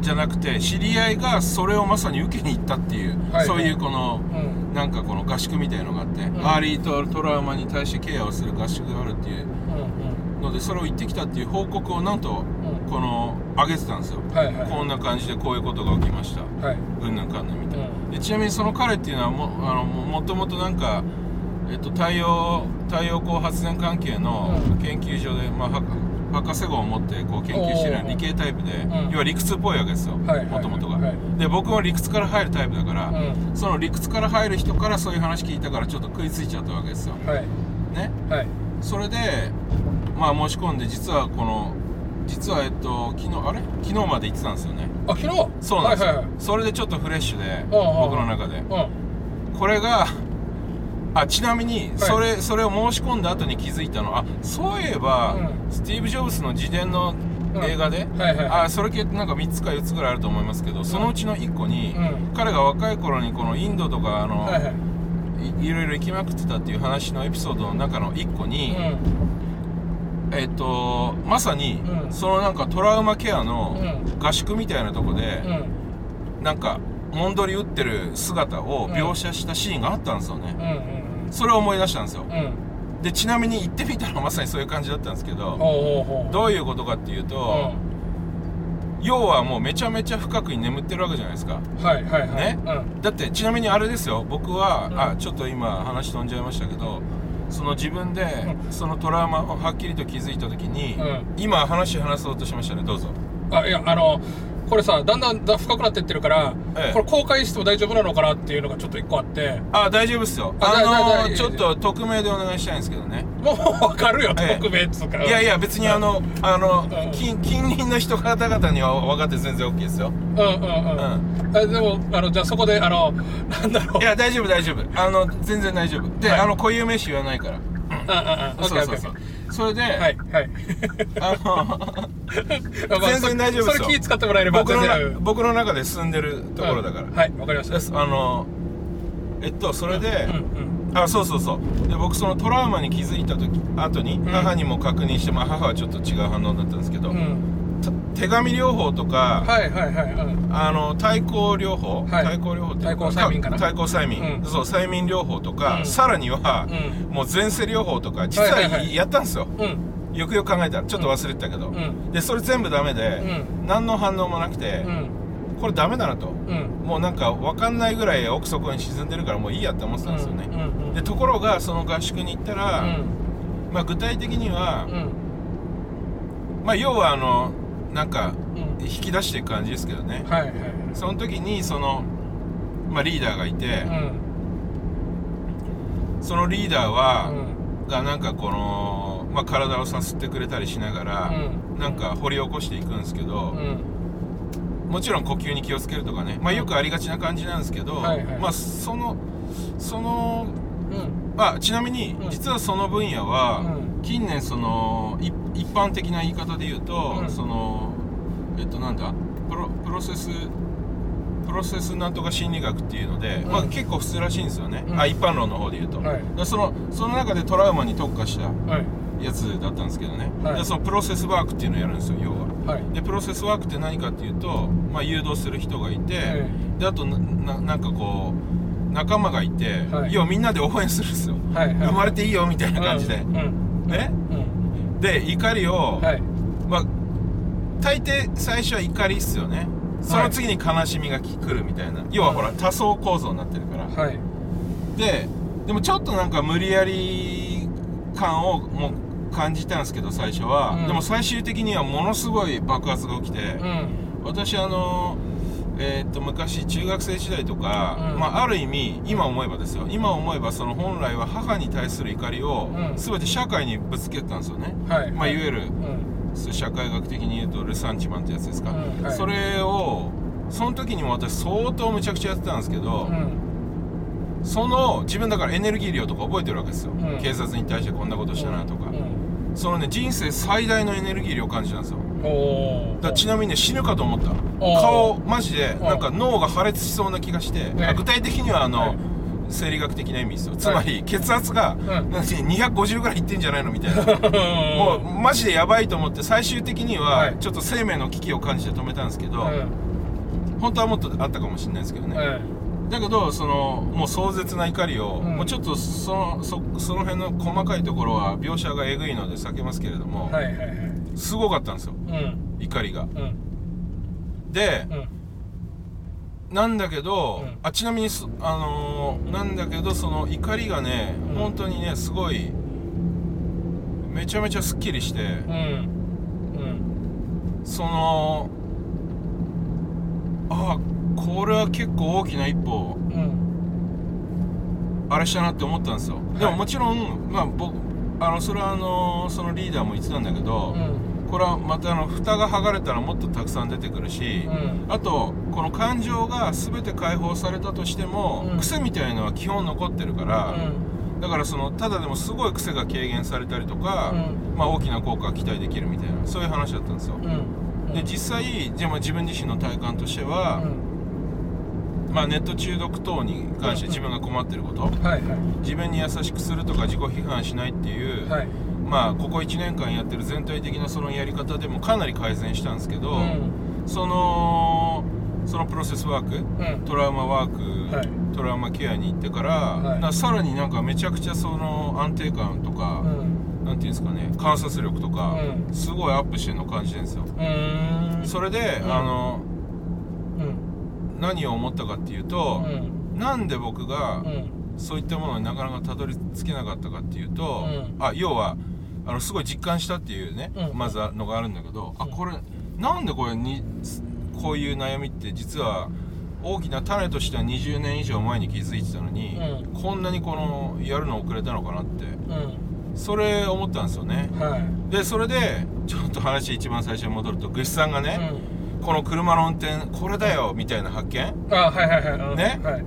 B: じゃなくて知り合いがそれをまさに受けに行ったっていう、
A: はい。
B: そういうこの
A: うん。
B: なんかこの合宿みたいのがあって、
A: ん。
B: early trauma に対してケアをする合宿があるっていう
A: うん
B: のでそれを言ってきたっていう報告をなんと
A: うん。
B: この上げてたんですよ、
A: はいはい。
B: こんな感じでこういうことが起きました。
A: はい。
B: うんぬんかんぬんみたいな、
A: うん。
B: でちなみにその彼っていうのはもあのももともとなんか、えっと、太陽太陽光発電関係の
A: うん。
B: 研究所で、まあ、は博士号を持ってこう研究してる理系タイプで、
A: ん。
B: 要は理屈っぽいわけですよもともとが、
A: はい。
B: で僕も理屈から入るタイプだから、
A: うん。
B: その理屈から入る人からそういう話聞いたからちょっと食いついちゃったわけですよ。
A: はい。
B: ね。
A: はい。
B: それでまあ申し込んで実はこの実はえっと昨日あれ？昨日まで行ってたんですよね。
A: あ昨日？
B: そうなんですよ、
A: はいはいはい。
B: それでちょっとフレッシュで
A: うんうん
B: 僕の中で。
A: うん。
B: これが [LAUGHS] あちなみにそれ,、それを申し込んだ後に気づいたの。あそういえば、
A: うん。
B: スティーブ・ジョブズの自伝の映画で、
A: はいはい
B: あそれ系なんか3つか4つぐらいあると思いますけどそのうちの1個に、
A: うん。
B: 彼が若い頃にこのインドとかあの、
A: はいはい。
B: いいろいろ行きまくってたっていう話のエピソードの中の1個に、えっ、とまさに、
A: うん。
B: そのなんかトラウマケアの
A: う
B: 合宿みたいなとこで、
A: うん。うん
B: なんかもんどり打ってる姿を描写したシーンがあったんですよね、
A: うん
B: それを思い出したんですよ。
A: うん。うん
B: でちなみに行ってみたらまさにそういう感じだったんですけどどういうことかっていうと、要はもうめちゃめちゃ深くに眠ってるわけじゃないですか。
A: うんはいはいはい。
B: ね。
A: うん。
B: だってちなみにあれですよ。僕は、
A: うん。
B: あちょっと今話飛んじゃいましたけどその自分で
A: う
B: そのトラウマをはっきりと気づいた時に、
A: うん。
B: 今話話そうとしましたねどうぞ。
A: あいやあのこれさだんだんだ深くなってってるから、
B: ええ。
A: これ公開しても大丈夫なのかなっていうのがちょっと一個あって。
B: あ大丈夫ですよ。
A: あ
B: のちょっと匿名でお願いしたいんですけどね。
A: もう分かるよ。
B: ええ。
A: 特命っつうか。
B: いやいや別にあのあの
A: うん。
B: 近近隣の人方々には分かって全然 OK ですよ。
A: うんうんうん、あでもあのじゃあそこであのなんだろう。
B: いや大丈夫大丈夫。あの全然大丈夫。で、
A: はい。
B: あの固有名詞言わないから。
A: うん。うんうんオッケーオッケー
B: そうそうそうそれで、
A: はいはい。
B: あの [LAUGHS]
A: まあ
B: 全然大丈夫ですよ。
A: それ気使ってもらえれば
B: 僕の僕の中で住んでるところだから、
A: うんはい。わかりました
B: です。あのえっとそれで、
A: うんうん
B: あそうそうそう。で僕そのトラウマに気づいた時後に、
A: ん。
B: 母にも確認して、まあ、母はちょっと違う反応だったんですけど、
A: うん
B: 手紙療法とか、
A: はいはいはいうん。
B: あの対抗療法、
A: はい。
B: 対抗療法って
A: 対抗催眠かな？
B: 対抗催眠、
A: うん。
B: そう催眠療法とか、
A: うん。
B: さらには、
A: うん。
B: もう前世療法とか実はやったんですよ、
A: うん。
B: よくよく考えたらちょっと忘れてたけど、
A: うん。
B: でそれ全部ダメで、
A: う
B: 何の反応もなくて、
A: うん。
B: これダメだなと。
A: うん。
B: もうなんか分かんないぐらい奥底に沈んでるからもういいやって思ってたんですよね、でところがその合宿に行ったら、
A: うん。
B: まあ、具体的には、
A: うん。
B: まあ要はあのなんか
A: うん。
B: 引き出していく感じですけどね。
A: はいはい
B: その時にその、まあ、リーダーがいて、
A: うん。
B: そのリーダーは、
A: うん。
B: がなんかこの、まあ、体をさすってくれたりしながら、
A: うん。
B: なんか掘り起こしていくんですけど、
A: うん。
B: もちろん呼吸に気をつけるとかね、まあ、よくありがちな感じなんですけど、
A: はいはい。
B: まあそのその
A: うん。
B: あちなみに
A: うん。
B: 実はその分野は、
A: うん
B: 近年そのい一般的な言い方で言うと、
A: うん。
B: そのえっとなんだ？プロプロセスプロセスなんとか心理学っていうので、
A: うん。
B: まあ、結構普通らしいんですよね、
A: うん。
B: あ一般論の方で言うと、
A: はい。
B: でそのその中でトラウマに特化した
A: はい。
B: やつだったんですけどね、
A: はい。
B: でそのプロセスワークっていうのをやるんですよ要は。
A: はい。
B: でプロセスワークって何かっていうと、まあ、誘導する人がいて、
A: え
B: であとなななんかこう仲間がいて、
A: はい。
B: 要はみんなで応援するんですよ、
A: えはいはい。
B: 生まれていいよみたいな感じで、
A: うん。うん
B: ね。
A: うん。
B: で怒りを、
A: はい。
B: まあ大抵最初は怒りっすよね。その次に悲しみがき来るみたいな。要はほら多層構造になってるから。
A: はい。
B: ででもちょっとなんか無理やり感をもう感じたんですけど最初は、
A: うん。
B: でも最終的にはものすごい爆発が起きて、
A: うん。
B: 私あのえーっと昔中学生時代とか、
A: うん。
B: まあ、ある意味今思えばですよ。今思えばその本来は母に対する怒りを
A: うん。
B: 全て社会にぶつけてたんですよね、
A: はい。
B: まあ、い。わゆる
A: うん。
B: 社会学的に言うとルサンチマンってやつですか、
A: うんはい。
B: それをその時にも私相当むちゃくちゃやってたんですけど、
A: うん。
B: その自分だからエネルギー量とか覚えてるわけですよ、
A: うん。
B: 警察に対してこんなことしたなとか、
A: うん
B: そのね人生最大のエネルギー量感じたんですよ。
A: お
B: だちなみにね死ぬかと思った。顔マジで
A: お
B: なんか脳が破裂しそうな気がして、
A: ね。
B: あ具体的にはあの、
A: はい
B: 生理学的な意味ですよ。つまり血圧が、
A: ん。
B: なんか250ぐらいいってんじゃないのみたいな。[LAUGHS] もうマジでやばいと思って最終的に
A: は
B: はい。ちょっと生命の危機を感じて止めたんですけど、
A: うん。
B: 本当はもっとあったかもしれないですけどね、
A: はい
B: だけどそのもう壮絶な怒りを、
A: うん。
B: もうちょっとそのそその辺の細かいところは描写がえぐいので避けますけれども、
A: はいはいはい。
B: すごかったんですよ
A: うん。
B: 怒りが。
A: うん。
B: で
A: うん。
B: なんだけど、
A: うん。
B: あちなみにそあのーなんだけどその怒りがね、
A: うん。
B: 本当にねすごいめちゃめちゃすっきりして、そのあこれは結構大きな一歩
A: うん。
B: あれしたなって思ったんですよ、でももちろんまあ僕あのそれはあのそのリーダーも言ってたんだけど、
A: うん。
B: これはまたあの蓋が剥がれたらもっとたくさん出てくるし、
A: うん。
B: あとこの感情が全て解放されたとしても、
A: うん。
B: 癖みたいのは基本残ってるから、
A: うん。
B: だからそのただでもすごい癖が軽減されたりとか、
A: うん。
B: まあ、大きな効果が期待できるみたいなそういう話だったんですよ、
A: うん。
B: で実際じゃあまあ自分自身の体感としては、まあ、ネット中毒等に関して
A: うん
B: 自分が困ってること、
A: はいはい。
B: 自分に優しくするとか自己批判しないっていう、
A: はい。
B: まあここ1年間やってる全体的なそのやり方でもかなり改善したんですけど、
A: うん。
B: そのそのプロセスワーク
A: うん。
B: トラウマワーク、
A: はい。
B: トラウマケアに行ってから,、
A: はい。
B: なさらになんかめちゃくちゃその安定感とか、
A: うん。
B: なんていうんですかね観察力とか、
A: うん。
B: すごいアップしてるのを感じてるんですよ、それで、
A: うん。
B: あの
A: うん
B: 何を思ったかっていうと
A: う、ん。
B: なんで僕が
A: うん。
B: そういったものになかなかたどり着けなかったかっていうと、
A: うん。
B: あ要はあのすごい実感したっていうね、
A: うん。
B: まずはのがあるんだけど、あ
A: うん。
B: これなんでこれにこういう悩みって実は大きな種としては20年以上前に気づいてたのに、
A: う
B: こんなにこのやるの遅れたのかなって
A: うん。
B: それ思ったんですよね。
A: はい。
B: でそれでちょっと話一番最初に戻るとぐしさんがね、
A: う
B: この車の運転これだよみたいな発見？
A: んあはいはいはい。うん。
B: ね？
A: はい。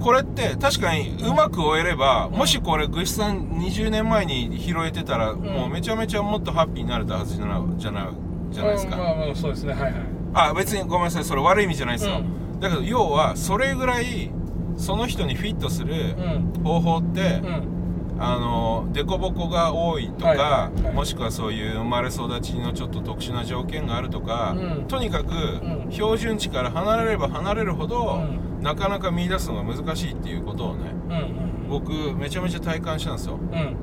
B: これって確かにうまく終えれば、もしこれぐしさん20年前に拾えてたら、もうめちゃめちゃもっとハッピーになれたはずじゃなじゃないじゃないですか、
A: うん。まあまあそうですね。はいはい。
B: あ別にごめんなさいそれ悪い意味じゃないですよ、
A: う
B: だけど要はそれぐらいその人にフィットする
A: うん。
B: 方法って、
A: うん
B: あの凸凹が多いとか、
A: はい
B: もしくはそういう生まれ育ちのちょっと特殊な条件があるとか、
A: うん。
B: とにかく
A: ん。
B: 標準値から離れれば離れるほど、
A: う
B: なかなか見出すのが難しいっていうことをね
A: うんうん
B: 僕めちゃめちゃ体感したんですよ。
A: うん。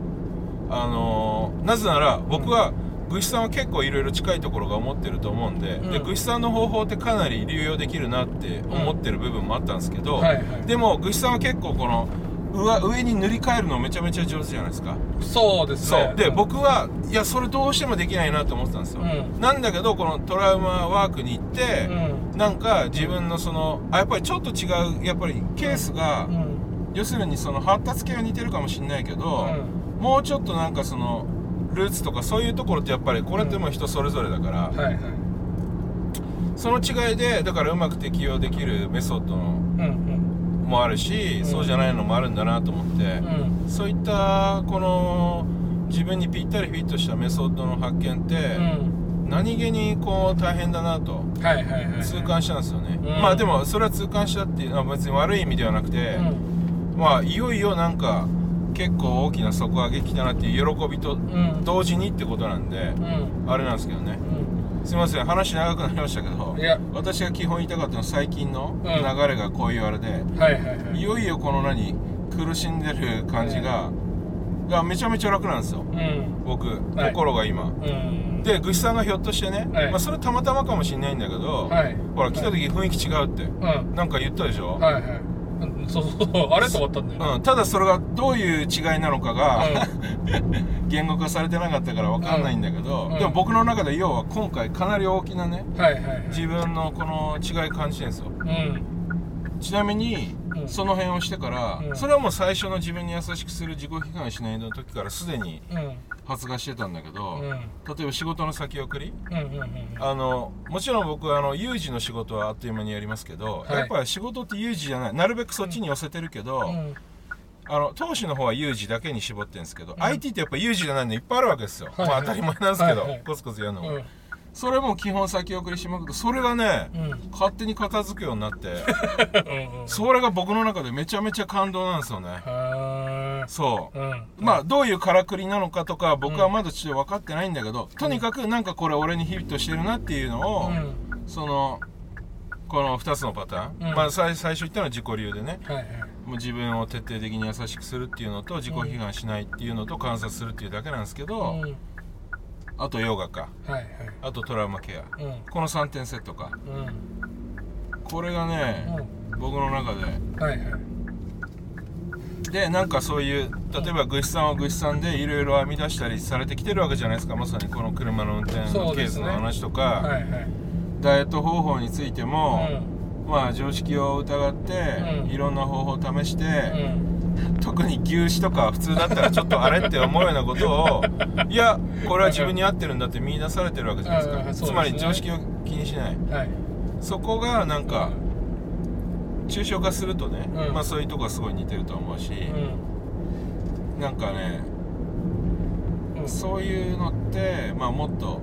B: あのーなぜなら僕はぐしさんは結構いろいろ近いところが思ってると思うんで,、
A: うん。
B: でぐしさんの方法ってかなり流用できるなって思ってる部分もあったんですけど、
A: はいはい。
B: でもぐしさんは結構この上上に塗り替えるのめちゃめちゃ上手じゃないですか。
A: そうですね。
B: で僕はいやそれどうしてもできないなと思ってたんですよ、
A: うん。
B: なんだけどこのトラウマワークに行って
A: う、ん。
B: なんか自分のそのあやっぱりちょっと違うやっぱりケースが、
A: うん。
B: 要するにその発達系は似てるかもしれないけど、もうちょっとなんかそのルーツとかそういうところってやっぱりこれってもう人それぞれだから、
A: はいはい。
B: その違いでだからうまく適用できるメソッドの
A: うん
B: もあるし、
A: うん。
B: そうじゃないのもあるんだなと思って。
A: うん。う、ん
B: そういったこの自分にぴったりフィットしたメソッドの発見って、
A: うん。
B: 何気にこう大変だなと痛感したんですよね、
A: うん。
B: まあでもそれは痛感したっていうのは別に悪い意味ではなくて、
A: うん。
B: まあいよいよなんか結構大きな底上げきたなっていう喜びと
A: うん。
B: 同時にってことなんで、
A: うん。
B: あれなんですけどね。
A: うん
B: すいません。話長くなりましたけど
A: いや。
B: 私が基本言いたかったのは最近の
A: ん。
B: 流れがこういうあれで、
A: はいはいはい。
B: いよいよこの何苦しんでる感じが、がめちゃめちゃ楽なんですよ。
A: うん。
B: 僕、
A: はい。
B: 心が今。
A: うん。
B: でぐしさんがひょっとしてね、
A: はい。
B: まあ、それたまたまかもしれないんだけど、
A: はい。
B: ほら来た時雰囲気違うって、
A: うん。
B: なんか言ったでしょ、
A: はいはい。うんそうそうそうあれと思ったんだよ。ね
B: うん、ただそれがどういう違いなのかが、
A: う [LAUGHS]
B: 言語化されてなかったから分かんないんだけど、
A: うん。
B: でも僕の中で要は今回かなり大きなね
A: はいはいはい。
B: 自分のこの違い感じてるんですよ。
A: うん。
B: ちなみに、
A: うん
B: その辺をしてから、
A: うん。
B: それはもう最初の自分に優しくする自己批判しないの時からすでに
A: うん。
B: 発芽してたんだけど、
A: うん。
B: 例えば仕事の先送り。あのもちろん僕はあの有事の仕事はあっという間にやりますけど、
A: はい。
B: やっぱり仕事って有事じゃない。なるべくそっちに寄せてるけど、
A: うん。
B: あの投資の方は有事だけに絞ってるんですけど、
A: ん。
B: IT ってやっぱ有事じゃないのいっぱいあるわけですよ、まあ当たり前なんですけど、コツコツやるのも、
A: うん
B: それも基本先送りしまくってそれがね、
A: うん。
B: 勝手に片付くようになって [LAUGHS]
A: うんうん。
B: それが僕の中でめちゃめちゃ感動なんですよね。
A: は
B: そう。
A: ーうん。
B: まあどういうからくりなのかとか僕はまだちょっと分かってないんだけど、とにかくなんかこれ俺にヒットしてるなっていうのを、
A: うん。
B: そのこの2つのパターン、
A: うん。
B: まあ最最初言ったのは自己流でね。
A: はいはい。
B: もう自分を徹底的に優しくするっていうのと自己批判しないっていうのと観察するっていうだけなんですけど、
A: うん
B: あとヨガか。
A: はいはい。
B: あとトラウマケア。
A: うん。
B: この3点セットか。
A: うん。
B: これがね、僕の中で。
A: はいはい。
B: でなんかそういう例えばぐしさんはぐしさんでいろいろ編み出したりされてきてるわけじゃないですか。まさにこの車の運転のケースの話とか、
A: はいはい。
B: ダイエット方法についても、
A: う
B: まあ常識を疑って、
A: うん。
B: いろんな方法を試して、
A: んうん
B: 特に牛脂とか普通だったらちょっとあれって思うようなことをいやこれは自分に合ってるんだって見出されてるわけじゃないですか、つまり常識を気にしない。
A: はい。
B: そこがなんか抽象化するとね、
A: うん。
B: まあそういうとこはすごい似てると思うし、
A: うん。
B: なんかね
A: うん。
B: そういうのってまあもっと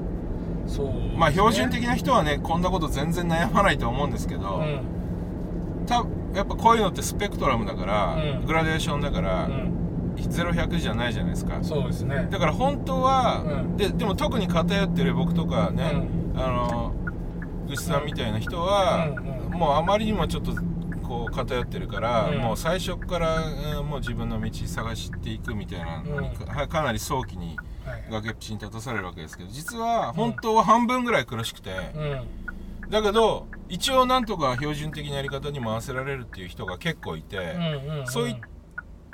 A: そうですね。
B: まあ標準的な人はねこんなこと全然悩まないと思うんですけど、
A: うん。
B: たやっぱこういうのってスペクトラムだから、
A: うん。
B: グラデーションだから、
A: うん。
B: 0100じゃないじゃないですか。
A: そうですね。
B: だから本当は、
A: うん。
B: ででも特に偏ってる僕とかね、あの牛さんみたいな人は、
A: うんうん。
B: もうあまりにもちょっとこう偏ってるから、
A: うん。
B: もう最初から、うんもう自分の道探していくみたいなのに、
A: うん。
B: かかなり早期に
A: はい。
B: 崖っぷちに立たされるわけですけど実は本当は半分ぐらい苦しくて、
A: うん
B: だけど一応なんとか標準的なやり方にも合わせられるっていう人が結構いて、
A: うんうん
B: そういっ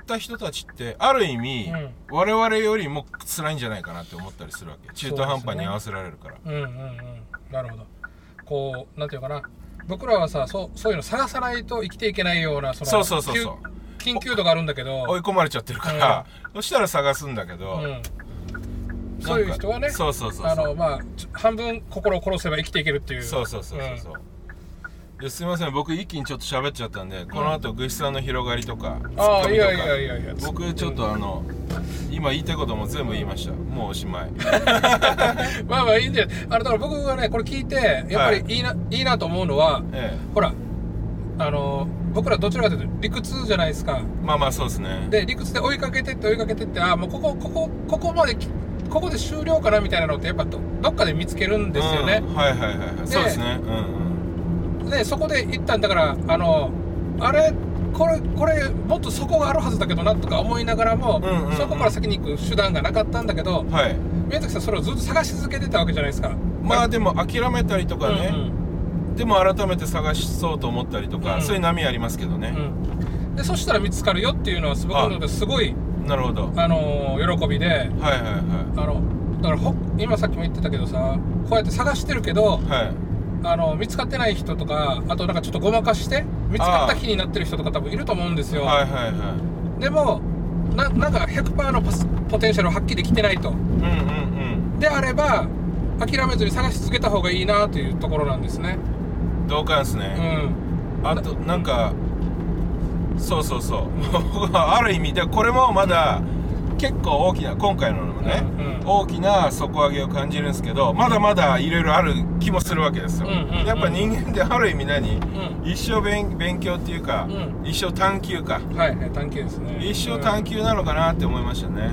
B: た人たちってある意味、
A: うん。
B: 我々よりも辛いんじゃないかなって思ったりするわけ。中途半端に合わせられるから。
A: うんうんうん。なるほど。こうなんていうかな。僕らはさそうそういうの探さないと生きていけないようなその
B: そうそうそうそう。
A: 急緊急度があるんだけど。
B: 追い込まれちゃってるから、そしたら探すんだけど、
A: うんそういう人はね
B: そうそうそう
A: あのまあ半分心を殺せば生きていけるっていう。
B: そうそうそうそうそう、ですいません。僕一気にちょっと喋っちゃったんでこの後グシさんの広がりとか
A: うんああいやいやいやいや。
B: 僕ちょっとあの、今言いたいことも全部言いましたもうおしまい。[LAUGHS]
A: まあまあいいんじゃない。あのだから僕がねこれ聞いてやっぱりい。いな、い、いなと思うのは
B: え
A: ほらあの僕らどちらかというと理屈じゃないですか。
B: えまあまあそうですね。
A: で理屈で追いかけてって追いかけてってあもうここここここまできここで終了かなみたいなのってやっぱどどっかで見つけるんですよね。
B: う、んはいはいはいはい。そうですね。うん
A: でそこで一旦だからあのあれこれこれもっとそこがあるはずだけどなとか思いながらも、
B: うんうんうん。
A: そこから先に行く手段がなかったんだけど
B: うんはい。
A: 宮崎さんそれをずっと探し続けてたわけじゃないですか。
B: まあでも諦めたりとかね、
A: うんうん。
B: でも改めて探しそうと思ったりとか、
A: うん。
B: そういう波ありますけどね、
A: うん。でそしたら見つかるよっていうのは僕の中ですごい
B: なるほど。
A: あのー喜びで。
B: はいはい
A: あのだからほ今さっきも言ってたけどさこうやって探してるけど
B: はい。はい
A: あの見つかってない人とかあとなんかちょっとごまかして見つかった気になってる人とか多分いると思うんですよ、
B: はいはいはい。
A: でもななんか100%のポスポテンシャルを発揮できてないと。
B: うんうん
A: であれば諦めずに探し続けた方がいいなというところなんですね。
B: うん同感です
A: う
B: ね、
A: ん。
B: あとなんかそうそうそう。[LAUGHS] ある意味でこれもまだ結構大きな今回のもね、
A: うんうん。
B: 大きな底上げを感じるんですけどまだまだいろいろある気もするわけですよ、
A: うんうんうん。
B: やっぱ人間ってある意味何？
A: うん。
B: 一生勉勉強っていうか、
A: う
B: 一生探求か。
A: はいはい探求ですね。
B: 一生探求なのかなって思いましたね、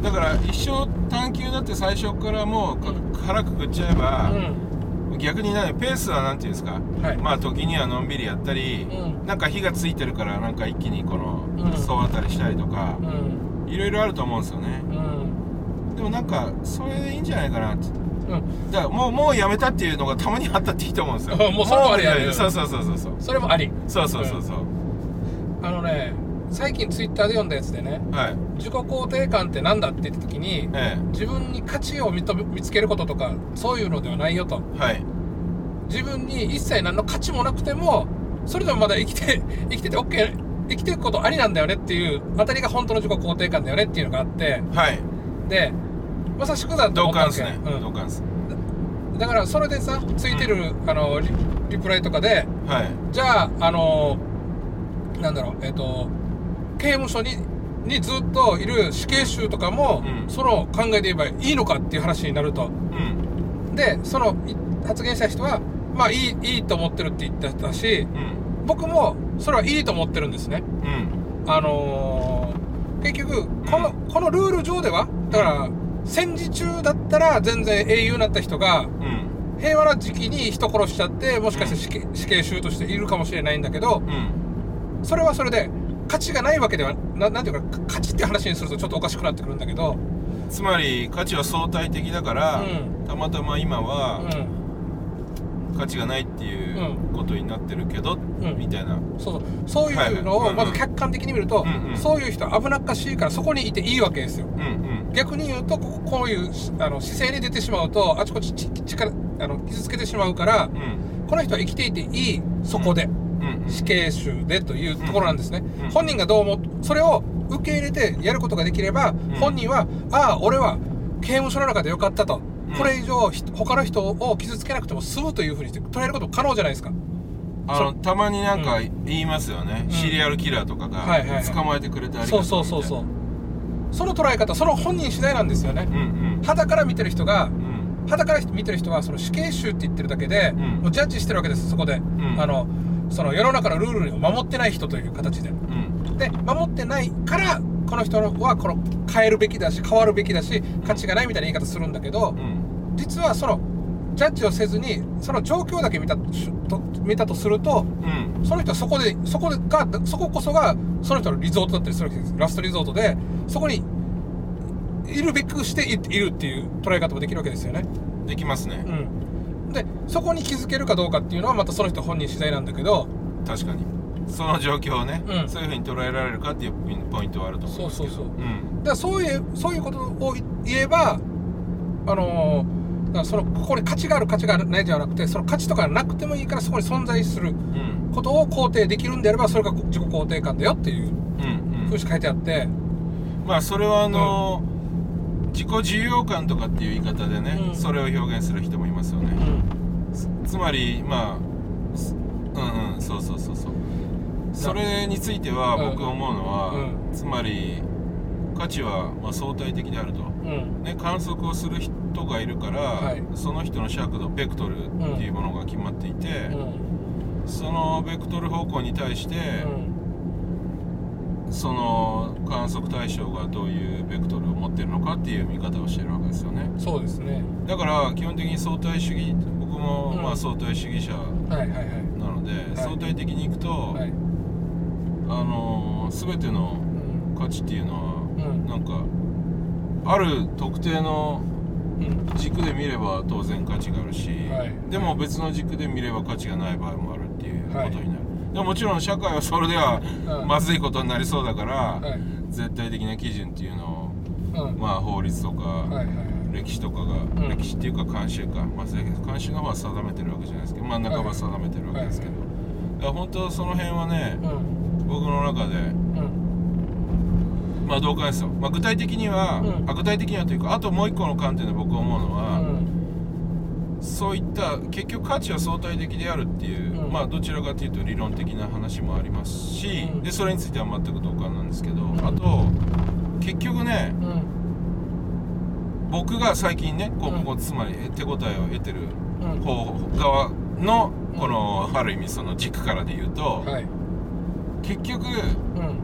A: うん。
B: だから一生探求だって最初からもうか腹くくっちゃえば、逆に何ペースは何ていうんですか、
A: はい。
B: まあ時にはのんびりやったり、
A: うん。
B: なんか火がついてるからなんか一気にこの
A: うん。
B: 総当たりしたりとか
A: う、ん。
B: いろいろあると思うんですよね。
A: うん。
B: でもなんかそれでいいんじゃないかなって。
A: うん。
B: だからもうもうやめたっていうのがたまにあったっていいと思うんですよ。[LAUGHS]
A: もうそれもありあり
B: もうそうそうそうそう。そう
A: それもあり。
B: そうそうそうそう。
A: あのね最近ツイッターで読んだやつでね
B: はい。
A: 自己肯定感って何だって言った時に
B: え
A: 自分に価値を認め見つけることとかそういうのではないよと。
B: えはい。
A: 自分に一切何の価値もなくてもそれでもまだ生きて [LAUGHS] 生きてて OK 生きていくことありなんだよねっていうあたりが本当の自己肯定感だよねっていうのがあって。
B: はい。
A: でまさしくだと
B: 同
A: 思ったわけ。
B: 感ですね、
A: うん。
B: 同感です。
A: だからそれでさついてる、あのリリプライとかで
B: はい。
A: じゃああのなんだろうえっ、と刑務所ににずっといる死刑囚とかも、
B: うん。
A: その考えで言えばいいのかっていう話になると。
B: うん。
A: でそのい発言した人はまあいいいいと思ってるって言ってたし
B: うん。
A: 僕もそれはいいと思ってるんですね。
B: うん。
A: あのー結局この,、このルール上ではだから戦時中だったら全然英雄になった人が
B: うん。
A: 平和な時期に人殺しちゃってもしかして死刑死刑囚としているかもしれないんだけど
B: うん。
A: それはそれで価値がないわけではななんていうか価値って話にするとちょっとおかしくなってくるんだけど。
B: つまり価値は相対的だから、
A: うん。
B: たまたま今
A: う
B: は
A: ん。
B: 価値がないっていうことになってるけど、
A: ん。
B: みたいな。
A: そうそう。そういうのをまず客観的に見ると、
B: うんうん。
A: そういう人は危なっかしいからそこにいていいわけですよ。
B: うんうん。
A: 逆に言うとここういうあの姿勢に出てしまうとあちこちち力あの傷つけてしまうから
B: うん。
A: この人は生きていていいそこで、
B: うん
A: 死刑囚でというところなんですね、
B: うん
A: 本人がどうもそれを受け入れてやることができれば、本人はああ俺は刑務所の中でよかったと、
B: うん。
A: これ以上ひ他の人を傷つけなくても済むというふうにして捉えることも可能じゃないですか。
B: あのたまになんか言いますよね、
A: うん。
B: シリアルキラーとかが捕まえてくれてあり
A: そう
B: がと
A: そううそうそう。
B: み
A: その捉え方その本人次第なんですよね。肌から見てる人が
B: うん。
A: 肌から見てる人はその死刑囚って言ってるだけで、
B: ん。
A: もうジャッジしてるわけですそこで、
B: ん。
A: あのその世の中のルールを守ってない人という形で。
B: うん。うん
A: で守ってないからこの人はこの変えるべきだし変わるべきだし価値がないみたいな言い方するんだけど
B: うん。
A: 実はそのジャッジをせずにその状況だけ見たとと見たとすると
B: うん。
A: その人はそこでそこでがそここそがその人のリゾートだったりするわけです。ラストリゾートでそこにいるべくしていいるっていう捉え方もできるわけですよね。
B: できますね、
A: うん、でそこに気づけるかどうかっていうのはまたその人本人次第なんだけど
B: 確かに。その状況をね、
A: うん。
B: そういうふうに捉えられるかっていうポイントはあると思うんですけど。
A: そうそうそう。
B: うん。
A: だからそういうそういうことを言えばあのーだそのここに価値がある価値がないではなくてその価値とかなくてもいいからそこに存在する
B: うん。
A: ことを肯定できるんであればそれが自己肯定感だよっていう
B: うん
A: ふうに書いてあって、
B: まあそれはあの自己重要感とかっていう言い方でね、
A: うん。
B: それを表現する人もいますよね、つつまりまあすうんうんそうそうそうそう。それについては
A: うん。
B: 僕思うのは、
A: う
B: つまり価値はまあ相対的であると、
A: うん。
B: ね、観測をする人がいるから、
A: はい。
B: その人の尺度ベクトルっていうものが決まっていて、
A: うん。
B: そのベクトル方向に対して、
A: うん
B: その観測対象がどういうベクトルを持ってるのかっていう見方をしてるわけですよね。
A: そうですね。
B: だから基本的に相対主義僕も
A: うん。
B: まあ相対主義者
A: はいはいはい。
B: なので、相対的にいくと、
A: はい。
B: あのー全ての
A: うん。
B: 価値っていうのは、
A: うん。
B: なんかある特定の
A: うん。
B: 軸で見れば当然価値があるし、
A: はい。
B: でも別の軸で見れば価値がない場合もあるっていうことになる、だかでももちろん社会はそれでは
A: うん。
B: まずいことになりそうだから、
A: はい。
B: 絶対的な基準っていうのを
A: うん。
B: まあ法律とか、歴史とかが、
A: ん。歴
B: 歴史っていうか慣習か、まあ、慣習の方は定めてるわけじゃないですけどまあ半ば定めてるわけですけど、だから本当その辺はね、
A: うん。
B: 僕の中で
A: うん。
B: まあ同感ですよ、まあ、具体的には、
A: うん。
B: あ具体的にはというかあともう一個の観点で僕思うのは、
A: うん
B: そういった結局価値は相対的であるっていう、
A: うん。
B: まあどちらかというと理論的な話もありますし、
A: うん。
B: でそれについては全く同感なんですけど、あと結局ね
A: うん。
B: 僕が最近ねこうつまり手応えを得てる
A: うん。
B: 方側のこのある意味その軸からで言うと、
A: はい。
B: 結局
A: うん。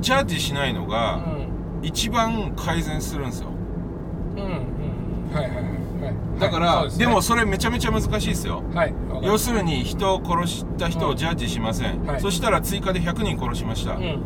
B: ジャッジしないの
A: う
B: が
A: ん。
B: 一番改善するんですよ。
A: うんうんはいはい
B: だから、
A: はいそうすね。
B: でもそれめちゃめちゃ難しいですよ。
A: はい
B: 要
A: ます。
B: するに人を殺した人をジャッジしません、
A: はい。
B: そしたら追加で100人殺しました、
A: うん。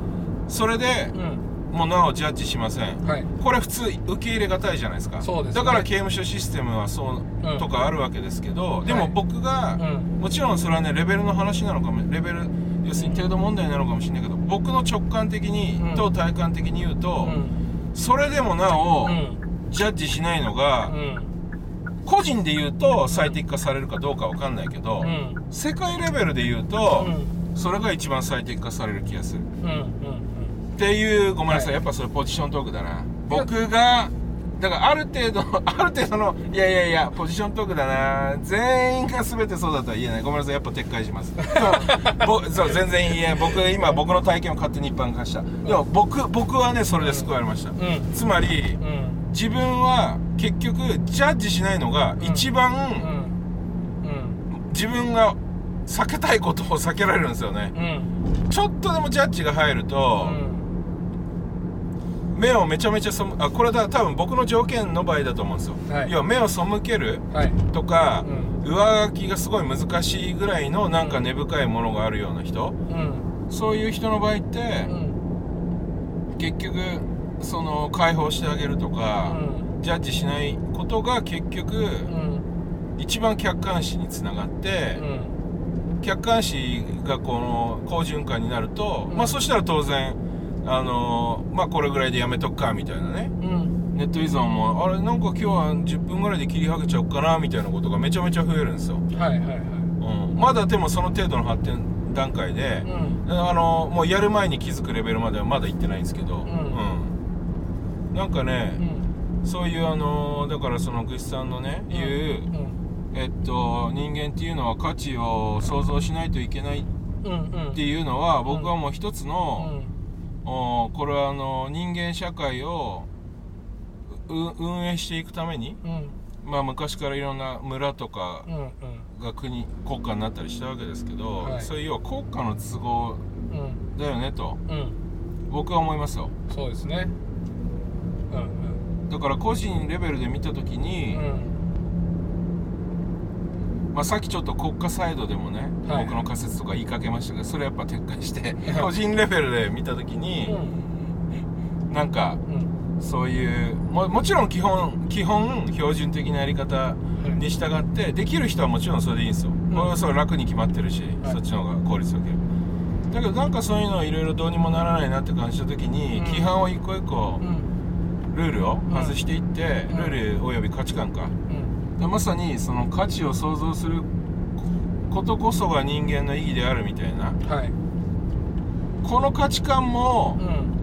B: それで
A: うん。
B: もうなおジャッジしません。
A: はい。
B: これ普通受け入れがたいじゃないですか。
A: ね。
B: だから刑務所システムはそう、
A: うん。
B: とかあるわけですけどでも
A: はい
B: 僕が、
A: うん。
B: もちろんそれはねレベルの話なのかもレベル要するに程度問題なのかもしれないけど僕の直感的に、
A: うん。
B: と体感的に言うと、
A: うん。
B: それでもなお、
A: うん
B: ジャッジしないのが、
A: うん。
B: 個人で言うと最適化されるかどうかわかんないけど、
A: うん。
B: 世界レベルで言うと、
A: うん。
B: それが一番最適化される気がする。っていうごめんなさい、
A: はい。
B: やっぱそれポジショントークだな。僕がだからある程度 [LAUGHS] ある程度のいやいやいやポジショントークだな。全員が全てそうだとは言えない。ごめんなさい。やっぱ撤回します。そう。[LAUGHS] ぼそう全然言え僕今僕の体験を勝手に一般化した。でも僕僕はねそれで救われました、
A: うん。うん。
B: つまり
A: うん
B: 自分は結局ジャッジしないのが一番、
A: うん。
B: 自分が避けたいことを避けられるんですよね。
A: うん。
B: ちょっとでもジャッジが入ると、目をめちゃめちゃ背あこれだ多分僕の条件の場合だと思うんですよ、
A: はい。
B: 要は目を背ける
A: はい。
B: とか、
A: うん。
B: 上書きがすごい難しいぐらいのなんか根深いものがあるような人、
A: うん。
B: そういう人の場合って、
A: うん。
B: 結局その解放してあげるとか、
A: うん。
B: ジャッジしないことが結局、
A: うん。
B: 一番客観視につながって、客観視がこの好循環になると、
A: うん。
B: まあそしたら当然あのまあこれぐらいでやめとくかみたいなね。
A: うん。
B: ネット依存もあれなんか今日は10分ぐらいで切り剥げちゃおうかなみたいなことがめちゃめちゃ増えるんですよ、
A: はいはいはい。
B: うん、まだでもその程度の発展段階で
A: う、ん。
B: あのもうやる前に気づくレベルまではまだ行ってないんですけど、
A: ん。
B: うんなんかね、
A: うん。
B: そういうあのだからそのグシさんのね言う、
A: うん。
B: えっと人間っていうのは価値を想像しないといけないっていうのは僕はもう一つ
A: う
B: の、
A: ん。
B: おこれはあの人間社会をう運営していくために、
A: うん。
B: まあ、昔からいろんな村とかが国国家になったりしたわけですけど、
A: はい。
B: そういう要は国家の都合
A: うん。
B: だよねと
A: うん。
B: 僕は思いますよ。
A: そうですね。うん
B: だから個人レベルで見た時に、
A: うん。
B: まあ、さっきちょっと国家サイドでもね、
A: はい。
B: 僕の仮説とか言いかけましたけどそれやっぱ撤回して
A: はい。
B: 個人レベルで見た時に、なんか
A: うん。
B: そういうももちろん基本基本標準的なやり方
A: うん
B: に従ってできる人はもちろんそれでいいんですよ、これはそれ楽に決まってるし、
A: はい。
B: そっちの方が効率よけるだけどなんかそういうのいろいろどうにもならないなって感じた時に、
A: うん。
B: 規範を一個一個
A: うん
B: ルールを外していって、
A: うん。
B: ルールおよび価値観か。
A: うん。
B: でまさにその価値を創造することこそが人間の意義であるみたいな。
A: はい。
B: この価値観も
A: うん。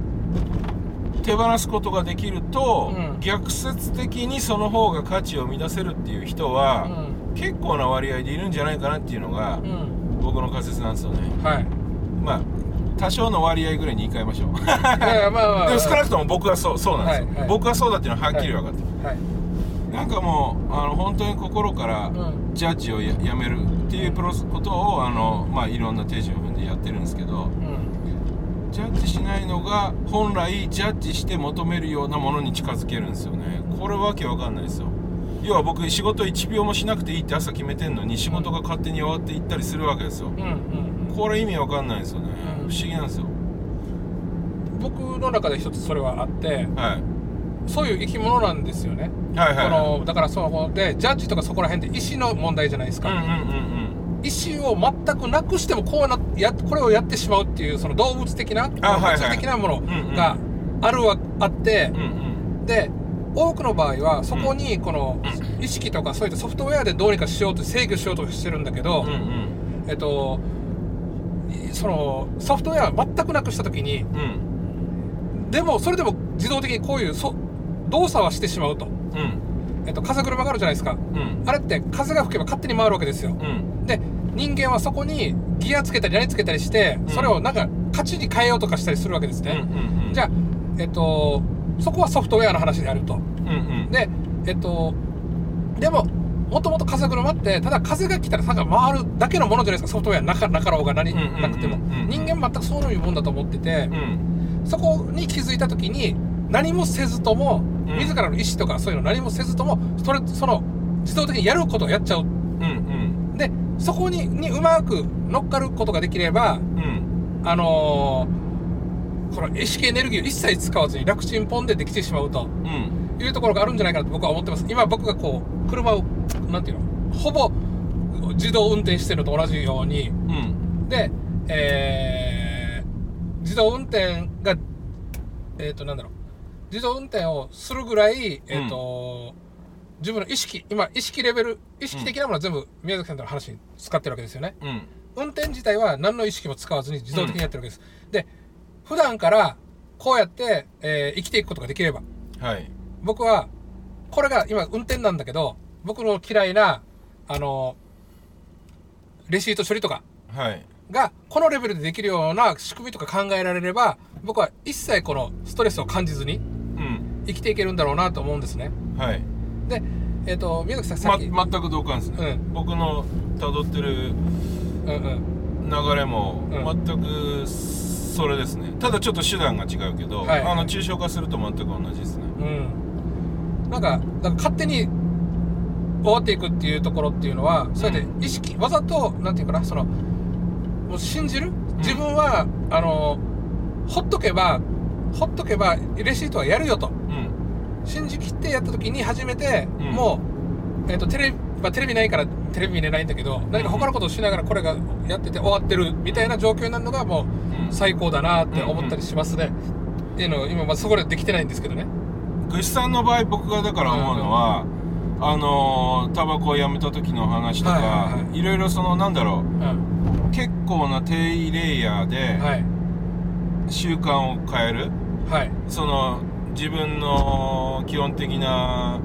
B: 手放すことができると、
A: うん。
B: 逆説的にその方が価値を乱せるっていう人は、結構な割合でいるんじゃないかなっていうのが僕の仮説なんですよね。
A: はい。
B: まあ多少の割合ぐらいに言い換えましょう。
A: いやまあまあ。
B: でも少なくとも僕はそうそうなんですよ、
A: はいはい。
B: 僕はそうだっていうのははっきり分かって
A: はい。
B: る、なんかもうあの本当に心から
A: うん。
B: ジャッジをややめるっていうプロセことをあの、まあ、いろんな手順を踏んでやってるんですけど
A: うん。
B: ジャッジしないのが本来ジャッジして求めるようなものに近づけるんですよね。これわけわかんないですよ。要は僕仕事1秒もしなくていいって朝決めてんのに仕事が勝手に終わっていったりするわけですよ。
A: うんうん
B: これ意味わかんないんですよね。
A: うん。
B: 不思議なんですよ。
A: 僕の中で一つそれはあって
B: はい。
A: そういう生き物なんですよね、
B: はいはいはい。
A: このだからそのでジャッジとかそこら辺って意思の問題じゃないですか、
B: うんうんうん
A: 意思を全くなくしてもこうなやこれをやってしまうっていうその動物的な物理的なもの
B: うんうん。
A: があるわあって
B: うんうん。
A: で多くの場合はそこにこの意識とかそういったソフトウェアでどうにかしようと制御しようとしてるんだけど、
B: うんうん。
A: えっとそのソフトウェア全くなくした時に
B: うん。
A: でもそれでも自動的にこういうそ動作はしてしまうと、
B: うん。
A: えっと、風車があるじゃないですか。
B: うん。
A: あれって風が吹けば勝手に回るわけですよ。
B: うん。
A: で人間はそこにギアつけたり何つけたりして
B: うん。
A: それをなんか勝ちに変えようとかしたりするわけです
B: うん
A: ね、
B: うん。
A: じゃあえっとそこはソフトウェアの話であると。
B: うんうん。
A: でえっとでももともと風車ってただ風が来たら差が回るだけのものじゃないですか。ソフトウェアなかなかろうが何なくても。人間全くそういうもんだと思ってて。
B: うん
A: そこに気づいた時に何もせずとも
B: うん。
A: 自らの意思とかそういうの何もせずともそれその自動的にやることをやっちゃう。
B: うんうん。
A: でそこににうまく乗っかることができれば
B: うん。
A: あのーこの意識エネルギーを一切使わずに楽ちんポンでできてしまうと。
B: うん
A: いうところがあるんじゃないかなと僕は思ってます。今僕がこう車をなんていうの？ほぼ自動運転してるのと同じように。
B: うん。
A: で、えー自動運転がえっ、となんだろう。自動運転をするぐらいえっ、と、自分の意識今意識レベル意識的なものは全部宮崎さんとの話に使ってるわけですよね。
B: うん。
A: 運転自体は何の意識も使わずに自動的にやってるわけです、で普段からこうやって、えー生きていくことができれば。
B: はい
A: 僕はこれが今運転なんだけど僕の嫌いなあのレシート処理とか
B: はい。
A: がこのレベルでできるような仕組みとか考えられれば僕は一切このストレスを感じずに
B: うん。
A: 生きていけるんだろうなと思うんですね。
B: はい。
A: でえっ、と宮崎さんさ
B: ま
A: っき、
B: 全く同感ですね、
A: うん。
B: 僕の辿ってる
A: うんうん
B: 流れも
A: うん
B: 全くそれですね。ただちょっと手段が違うけど、
A: はい。
B: あの抽象化すると全く同じですね。
A: うんなんかなんか勝手に終わっていくっていうところっていうのはそうやって意識わざとなんていうかなそのもう信じる？自分は、あのほっとけばほっとけばレシートはやるよと。
B: うん。
A: 信じきってやった時に初めて、
B: うん。
A: もう、えっとテレビ、まあ、テレビないからテレビ見れないんだけど何か他のことをしながらこれがやってて終わってるみたいな状況になるのがもう
B: うん。
A: 最高だなって思ったりしますね、っていうのを今まあそこでできてないんですけどね
B: ぐしさんの場合僕がだから思うのは、あのータバコをやめた時の話とか、
A: はいいはいはい。
B: ろいろそのなんだろ
A: うん。
B: う結構な低レイヤーで
A: はい。
B: 習慣を変える、
A: はい。
B: その自分の基本的な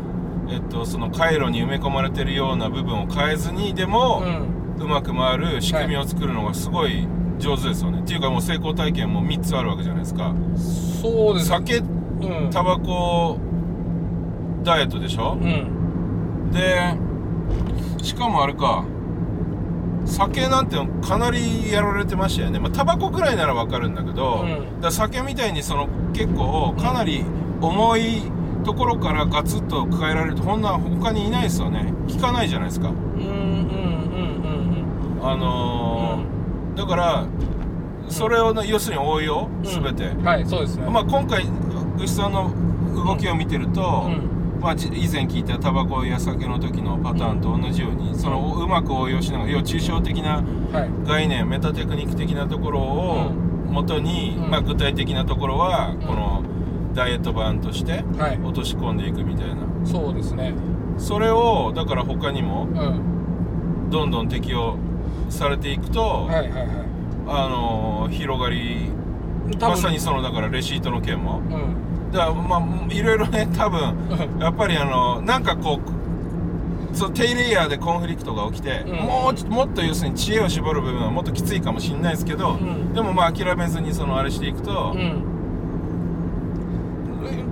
B: えっとその回路に埋め込まれてるような部分を変えずにでも、
A: う
B: うまく回る仕組みを作るのがすごい上手ですよね、っていうかもう成功体験も3つあるわけじゃないですか。
A: んそうです
B: 酒
A: うん
B: タバコダイエットでしょ？
A: うん。
B: でしかもあれか酒なんてかなりやられてましたよね。まあタバコくらいならわかるんだけど、
A: うん。
B: だ酒みたいにその結構かなり重いところからガツッと抱えられるとこんな他にいないですよね。聞かないじゃないですか。
A: うんうんうんうん
B: あのーだからそれをね要するに応用？
A: うん。
B: 全て、
A: うんはいそうですね。
B: まあ今回ぐしさんの動きを見てると、
A: うん。
B: まあ、じ以前聞いたタバコや酒の時のパターンと同じようにそのうまく応用しながら要は抽象的な
A: はい。
B: 概念メタテクニック的なところをもとに、
A: うん。
B: まあ、具体的なところは
A: ん。
B: このダイエット版として
A: はい。
B: 落とし込んでいくみたいな。
A: そうですね。
B: それをだから他にも
A: うん。
B: どんどん適用されていくと、
A: はいはいはい。
B: あのー広がりまさにそのだからレシートの件も
A: うん
B: だからまあいろいろね多分やっぱりあのなんかこうそう低レイヤーでコンフリクトが起きて、
A: うん。
B: もうちもっと要するに知恵を絞る部分はもっときついかもしれないですけど、
A: うん。
B: でもまあ諦めずにそのあれしていくと、
A: うん。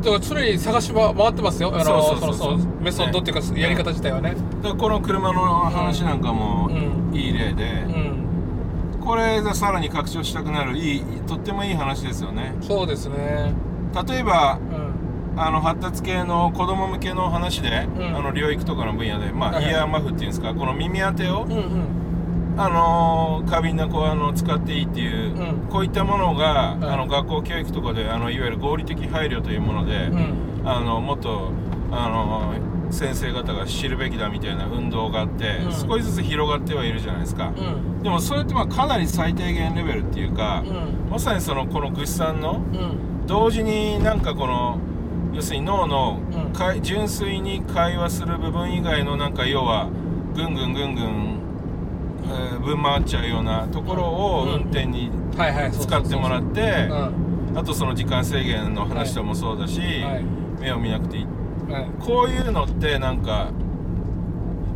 A: だから常に探し回ってますよ。あの
B: そ
A: メソッドっていうか、
B: ね
A: やり方自体はね。
B: だからこの車の話なんかも
A: うん。
B: いい例で
A: う、ん。
B: これがさらに拡張したくなるいいとってもいい話ですよね。
A: そうですね
B: 例えば
A: うん。
B: あの発達系の子供向けの話で、
A: うん。
B: あの療育とかの分野で、まあ、
A: はい。はい
B: イヤーマフっていうんですかこの耳当てを、
A: うんうん。
B: あのー過敏な子はあの使っていいっていう、
A: うん。
B: こういったものが、
A: はい。
B: あの学校教育とかであのいわゆる合理的配慮というもので、
A: うん。
B: あのもっとあの先生方が知るべきだみたいな運動があって、
A: うん。
B: 少しずつ広がってはいるじゃないですか、
A: うん。
B: でもそれってまあかなり最低限レベルっていうか、
A: うん。
B: まさにそのこのグッさんの
A: うん
B: 同時になんかこの要するに脳の
A: うん。
B: 純粋に会話する部分以外のなんか要はぐんぐんぐんぐん、えーぶん回っちゃうようなところを
A: うん。
B: 運転に使ってもらって
A: うん。
B: あとその時間制限の話ともそうだし、
A: はい。
B: 目を見なくていい。
A: はい。
B: こういうのってなんか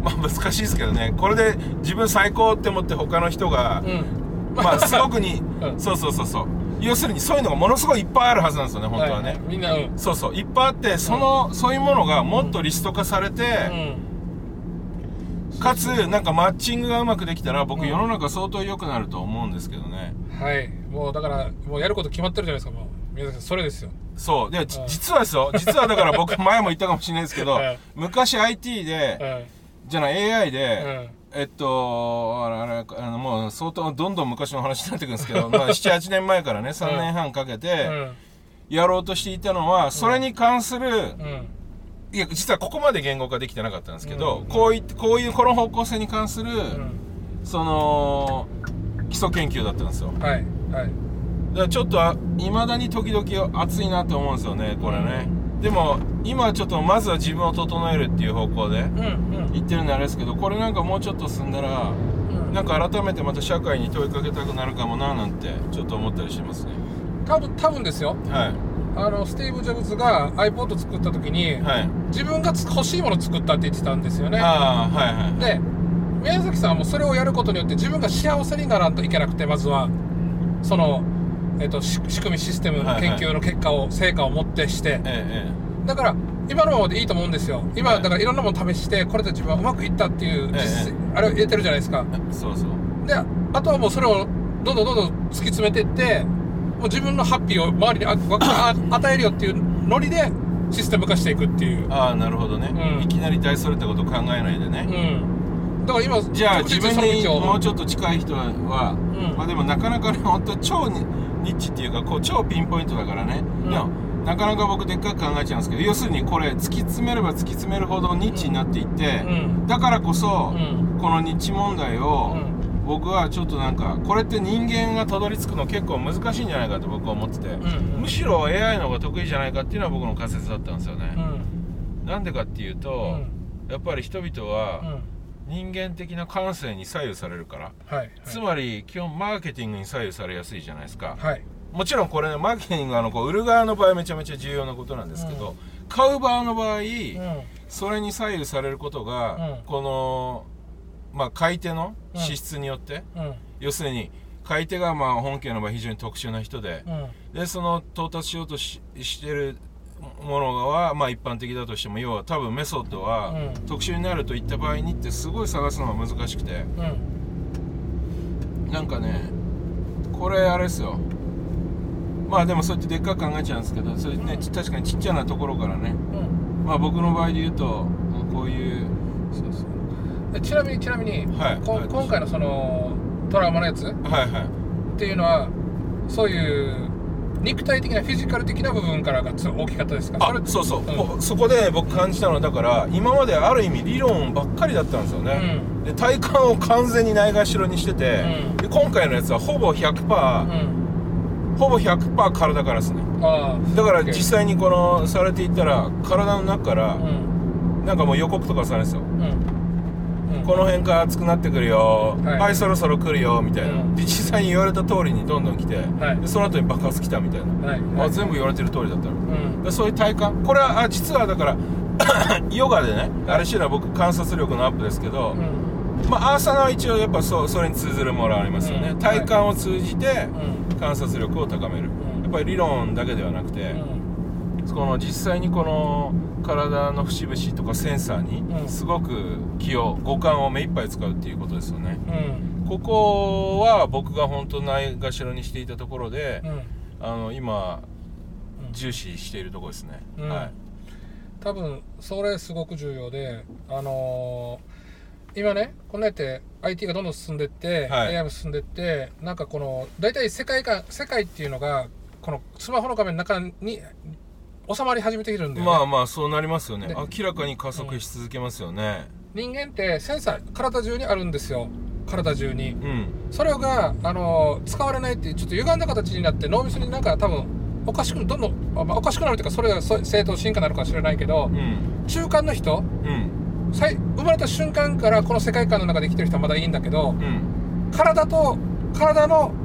B: まあ難しいですけどね。これで自分最高って思って他の人が、
A: うん。
B: まあすごくに、[LAUGHS]
A: うん。
B: そうそうそうそう要するにそういうのがものすごいいっぱいあるはずなんですよね本当はね、
A: いい。みんなうん。
B: そうそう。いっぱいあってその、そういうものがもっとリスト化されて、かつなんかマッチングがうまくできたら僕
A: うん。
B: 世の中相当良くなると思うんですけどね。
A: うんはい。もうだからもうやること決まってるじゃないですかもう。宮崎さんそれですよ。
B: そう。で、実はですよ。実はだから僕 [LAUGHS] 前も言ったかもしれないですけど、
A: うん
B: 昔 IT で、
A: うん
B: じゃない AI
A: う
B: で、
A: ん
B: えっとあれあれあのもう相当どんどん昔の話になってくるんですけど、[LAUGHS] まあ、78年前からね3年半かけ
A: う
B: て
A: ん。
B: やろうとしていたのはそれに関する、
A: うん。
B: いや実はここまで言語化できてなかったんですけど、
A: うん。
B: こういってこういうこの方向性に関する、
A: うん。
B: その基礎研究だったんですよ。
A: はいはい。
B: だからちょっといまだに時々熱いなと思うんですよねこれね、でも今はちょっとまずは自分を整えるっていう方向で言ってるんであれですけどこれなんかもうちょっと進んだら
A: うん。
B: なんか改めてまた社会に問いかけたくなるかもななんてちょっと思ったりしますね。
A: 多分多分ですよ。
B: はい。
A: あのスティーブ・ジョブズが iPod 作った時に、
B: はい。
A: 自分がつ欲しいものを作ったって言ってたんですよね。
B: ああはいはい。
A: で宮崎さんはもうそれをやることによって自分が幸せにならんといけなくてまずは。その、えっとし仕組みシステム
B: はいはい。
A: 研究の結果を、成果を持ってして。
B: ええ
A: だから今のままでいいと思うんですよ。今、
B: はい。
A: だからいろんなもの試してこれで自分はうまくいったっていう
B: え
A: あれを入れてるじゃないですか。
B: ええそうそう。
A: であとはもうそれをどんどんどんどん突き詰めていってもう自分のハッピーを周りにあわあ与えるよっていうノリでシステム化していくっていう。
B: ああなるほどね、
A: うん。
B: いきなり大それたこと考えないでね、
A: うんだから今
B: じゃあ自分にもう
A: ち
B: ちょっと近い人は、
A: うん。
B: まあでもなかなかね本当超ニニッチっていうかこう超ピンポイントだからね、
A: うん。
B: でもなかなか僕でっかく考えちゃうんですけど要するにこれ突き詰めれば突き詰めるほどニッチになっていって、
A: うん。
B: だからこそ、
A: うん。
B: このニッチ問題を、
A: うん。
B: 僕はちょっとなんかこれって人間がたどり着くの結構難しいんじゃないかと僕は思ってて、
A: うん。
B: むしろ AI の方が得意じゃないかっていうのは僕の仮説だったんですよね、
A: うん。
B: なんでかっていうと、やっぱり人々
A: うん
B: は
A: うん
B: 人間的な感性に左右されるから、
A: はい
B: つまり基本マーケティングに左右されやすいじゃないですか、
A: はい。
B: もちろんこれねマーケティングはあのこう売る側の場合めちゃめちゃ重要なことなんですけど、
A: うん。
B: 買う側の場合、
A: うん。
B: それに左右されることが、
A: うん。
B: この、まあ、買い手の資質によって、
A: うん。
B: 要するに買い手がまあ本家の場合非常に特殊な人で、
A: うん。
B: でその到達しようとししてるものはまあ一般的だとしても要は多分メソッドは
A: うん。
B: 特殊になるといった場合にってすごい探すのが難しくて。
A: うん。
B: なんかねこれあれですよ。まあでもそうやってでっかく考えちゃうんですけどそれねち確かにちっちゃなところからね。
A: うん。
B: まあ僕の場合で言うとこういう
A: そうそう。でちなみにちなみに、
B: はい
A: 今回のそのトラウマのやつっ
B: はいはい。
A: ていうのはそういう肉体的なフィジカル的な部分からがつ大きかったですか？
B: あそうそう、
A: うん。
B: こそこで僕感じたのはだから今まである意味理論ばっかりだったんですよね、で体感を完全にないがしろにしてて、
A: うん。
B: で今回のやつはほぼ100%、
A: うん。
B: ほぼ100%体からですね。だから実際にこのされていったら体の中から
A: うん。
B: なんかもう予告とかされるんですよ。
A: うんうん
B: この辺から熱くなってくるよ。
A: はい。
B: はい、そろそろ来るよみたいな、
A: うん。
B: で実際に言われた通りにどんどん来て、
A: はい。
B: でその後に爆発来たみたいな、
A: はい。
B: あ全部言われてる通りだったの。そういう体感。これはあ実はだから [COUGHS] ヨガでねあれしてるのは僕観察力のアップですけど、
A: うん。
B: まあアーサナは一応やっぱそうそれに通ずるものありますよね、
A: うん。
B: 体感を通じて
A: うん。
B: 観察力を高める、
A: うん。
B: やっぱり理論だけではなくて、
A: うん
B: この実際にこの体の節々とかセンサー
A: う
B: に
A: ん。
B: すごく気を五感を目いっぱい使うっていうことですよね。
A: うん。
B: ここは僕が本当ないがしろにしていたところで
A: う、ん。
B: あの今
A: うん。
B: 重視しているところですね、
A: うん。
B: はい。
A: 多分それすごく重要であのー今ねこんなやって IT がどんどん進んでって、
B: はい。
A: AI も進んでってなんかこの大体世界観世界っていうのがこのスマホの画面の中に収まり始めているんだよ、ね、
B: まあまあそうなりますよね。
A: で
B: 明らかに加速し続けますよね。
A: 人間ってセンサー体中にあるんですよ。体中に。
B: うん。
A: それがあの使われないっていうちょっと歪んだ形になって脳みそになんか多分おかしくどんどん、あまあ、おかしくなるというかそれがそ正当進化なのかもしれないけど
B: うん。
A: 中間の人
B: うん。
A: さい生まれた瞬間からこの世界観の中で生きてる人はまだいいんだけど
B: うん。
A: 体と体の、
B: うん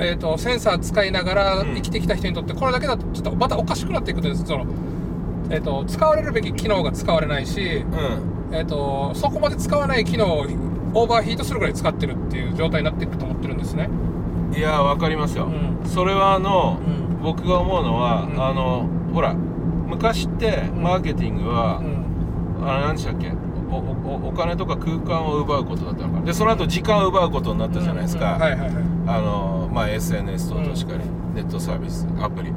A: えー、とセンサー使いながら
B: うん。
A: 生きてきた人にとってこれだけだとちょっとまたおかしくなっていくんですその、えー、と使われるべき機能が使われないし、
B: うん。
A: えー、とそこまで使わない機能をオーバーヒートするぐらい使ってるっていう状態になっていくと思ってるんですね。
B: いやわかりますよ、
A: うん。
B: それはあの、
A: うん。
B: 僕が思うのは、
A: うん。
B: あのほら昔って
A: ん。
B: マーケティングは、
A: うん。
B: あの何でしたっけ？おおお金とか空間を奪うことだったのか。なでその後時間を奪うことになったじゃないですか、
A: はいはいはい
B: あのまあ SNS 等々しかり、ネットサービスアプリ。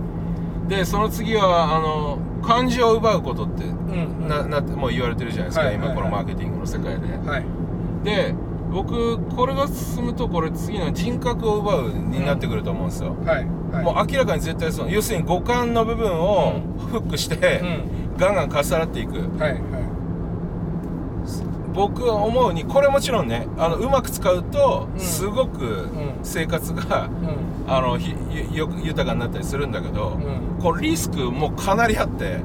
B: でその次はあの漢字を奪うことって
A: うん。うん
B: ななってもう言われてるじゃないですか、
A: はいはいはい。
B: 今このマーケティングの世界で。
A: はい。
B: で僕これが進むとこれ次の人格を奪うになってくると思うんですよ、
A: はい。はい。
B: もう明らかに絶対そう。要するに五感の部分をフックして、ガンガンかっさらっていく。
A: うんはいはい
B: 僕は思うにこれもちろんねあのうまく使うと
A: うん。
B: すごく
A: ん。
B: 生活が、
A: うん。
B: あのひよよ豊かになったりするんだけど、
A: うん。
B: これリスクもかなりあって、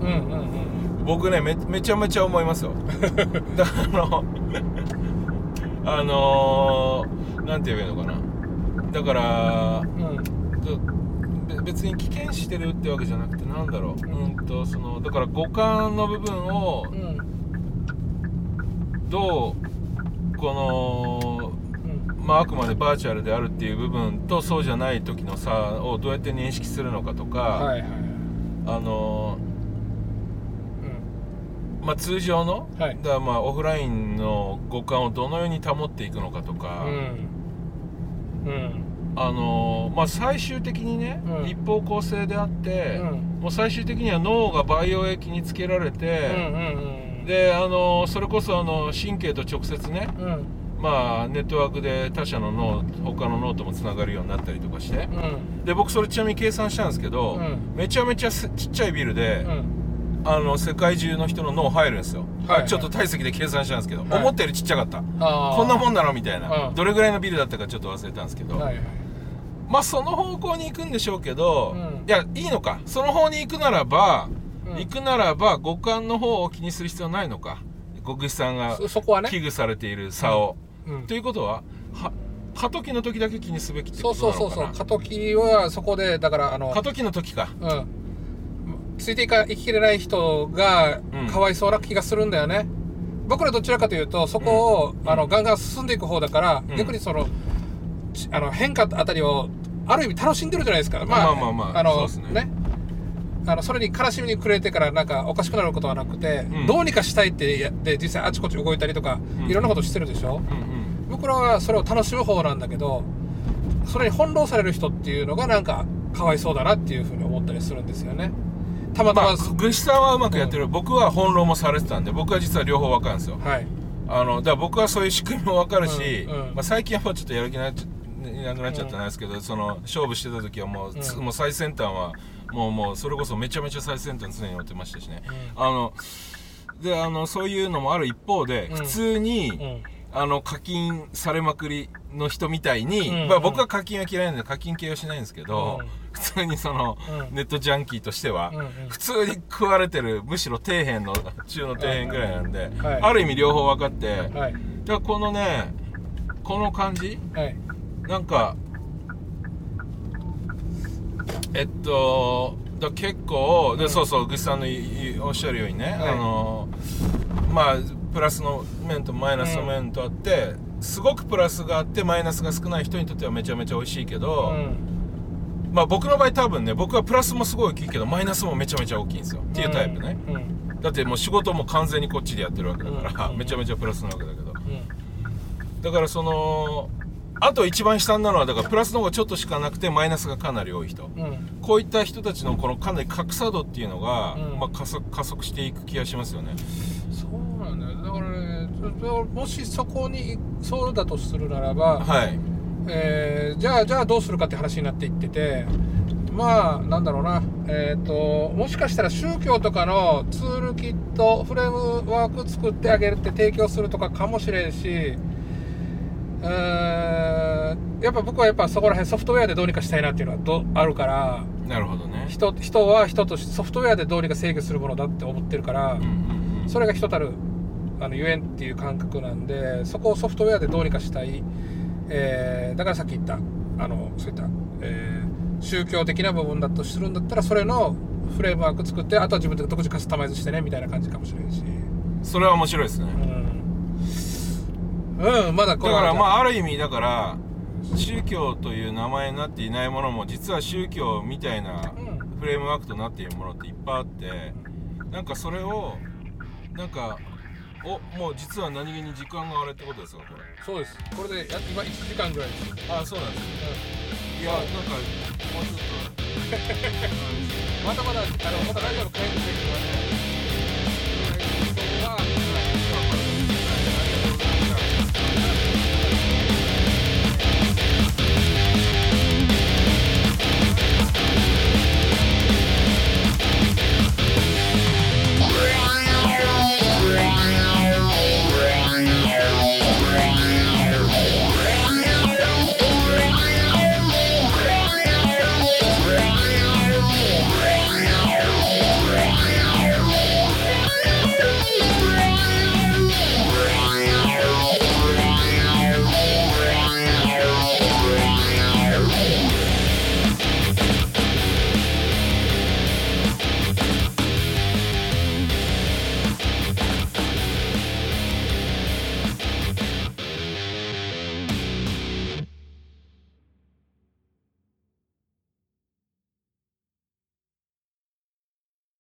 B: 僕ねめめちゃめちゃ思いますよ。[LAUGHS] だからあのあのー、なんて言えばいいのかな。だから
A: うん。
B: べ別に危険視してるってわけじゃなくてなんだろう。うんとそのだから五感の部分を
A: うん
B: どうこの
A: うん
B: まあ、あくまでバーチャルであるっていう部分とそうじゃない時の差をどうやって認識するのかとか、
A: はいはい
B: あの
A: うん。
B: まあ、通常の、
A: はい。
B: だまあオフラインの五感をどのように保っていくのかとか、
A: うん。うん。
B: あのまあ、最終的にね、
A: うん。
B: 一方向性であって、
A: うん。
B: もう最終的には脳が培養液につけられ
A: うん
B: て、
A: うん
B: であのそれこそあの神経と直接ね、
A: うん。うん
B: まあ、ネットワークで他社の脳他の脳ともつながるようになったりとかして、
A: うん。
B: で僕それちなみに計算したんですけど、
A: うん。
B: めちゃめちゃすちっちゃいビルで、
A: うん。
B: あの世界中の人の脳入るんですよ、
A: はいはい。
B: あちょっと体積で計算したんですけど、
A: はい。
B: 思ったよりちっちゃかった。こんなもんなのみたいな、
A: うん。
B: どれぐらいのビルだったかちょっと忘れたんですけど、
A: はいはい。
B: まあその方向に行くんでしょうけど、
A: うん。
B: いやいいのか。その方に行くならば、
A: うん。
B: 行くならば五感の方を気にする必要ないのか。国士さんが
A: そそこはね。
B: 危惧されている差を、
A: うん。
B: ということはは過渡期の時だけ気にすべきって
A: そう
B: ことなのかな？
A: そうそうそう過渡期はそこでだからあの
B: 過渡期の時か。
A: うん。ついていか生ききれない人が
B: うん。
A: かわいそうな気がするんだよね、僕らどちらかというとそこを、
B: うん。
A: あのガンガン進んでいく方だから、
B: うん。
A: 逆にそのちあの変化あたりをある意味楽しんでるじゃないですか。
B: まあまあまあ
A: あの
B: そうですね
A: あのそれに悲しみに暮れてからなんかおかしくなることはなくて、
B: うん。
A: どうにかしたいってやって実際あちこち動いたりとか、
B: うん。
A: いろんなことしてるでしょ、
B: うん
A: 僕らはそれを楽しむ方なんだけどそれに翻弄される人っていうのがなんかかわいそうだなっていうふうに思ったりするんですよね。たまたま、
B: まあグシさんはうまくやってる、僕は翻弄もされてたんで僕は実は両方分かるんですよ。
A: はい。
B: あのだから僕はそういう仕組みも分かるし、
A: うんうん。
B: まあ、最近はちょっとやる気なっちゃいなくなっちゃったんですけど、その勝負してた時はもう,つ、
A: うん。
B: もう最先端はもうもうそれこそめちゃめちゃ最先端常に置いてましたしね、
A: う
B: あのであのそういうのもある一方で、
A: うん。
B: 普通に、
A: うん。
B: あの課金されまくりの人みたいに、
A: うん。うん
B: まあ、僕は課金は嫌いなんで課金系はしないんですけど、
A: うん。
B: 普通にその、
A: うん。
B: ネットジャンキーとしては、
A: うんうん。
B: 普通に食われてるむしろ底辺の中の底辺ぐらいなんで、
A: はい。
B: ある意味両方分かって、だか
A: はい
B: らこのねこの感じ？
A: はい。
B: なんかえっとだ結構で、
A: うん。
B: そうそうぐさんのおっしゃるようにね、
A: はい。
B: あのまあプラスの面とマイナスの面とあって、すごくプラスがあってマイナスが少ない人にとってはめちゃめちゃ美味しいけど、
A: うん。
B: まあ僕の場合多分ね僕はプラスもすごい大きいけどマイナスもめちゃめちゃ大きいんですよ。っていうタイプね、
A: うん。うん
B: だってもう仕事も完全にこっちでやってるわけだから、
A: うん。
B: めちゃめちゃプラスなわけだけど。
A: うん。
B: だからそのあと一番下なのはだからプラスの方がちょっとしかなくてマイナスがかなり多い人。
A: うん。
B: こういった人たちのこのかなり格差度っていうのが、
A: うん。
B: まあ、加速加速していく気がしますよね。
A: そうなんだよ。だからねもしそこにそうだとするならば、
B: はい。
A: えーじゃあじゃあどうするかって話になっていっててまあなんだろうな。えっ、ともしかしたら宗教とかのツールキットフレームワーク作ってあげるって提供するとかかもしれんしうーん。やっぱ僕はやっぱそこら辺ソフトウェアでどうにかしたいなっていうのはどあるから
B: なるほどね。
A: 人人は人としてソフトウェアでどうにか制御するものだって思ってるから、
B: うんうんうん
A: それが人たるあのゆえんっていう感覚なんでそこをソフトウェアでどうにかしたい、えーだからさっき言ったあのそういった、えー宗教的な部分だとするんだったらそれのフレームワーク作ってあとは自分で独自カスタマイズしてねみたいな感じかもしれんし。
B: それは面白いですね。
A: うん、うん、まだこれ
B: だからま
A: あ
B: あある意味だから宗教という名前になっていないものも実は宗教みたいな
A: うん。
B: フレームワークとなっているものっていっぱいあってなんかそれをなんかおもう実は何気に時間があれってことですかこれ？
A: そうです。これでや今1時間ぐらいです、
B: あそうなんですね。いやなんかもうちょっと。
A: ま [LAUGHS] たまだあのまたラジオの会議できるので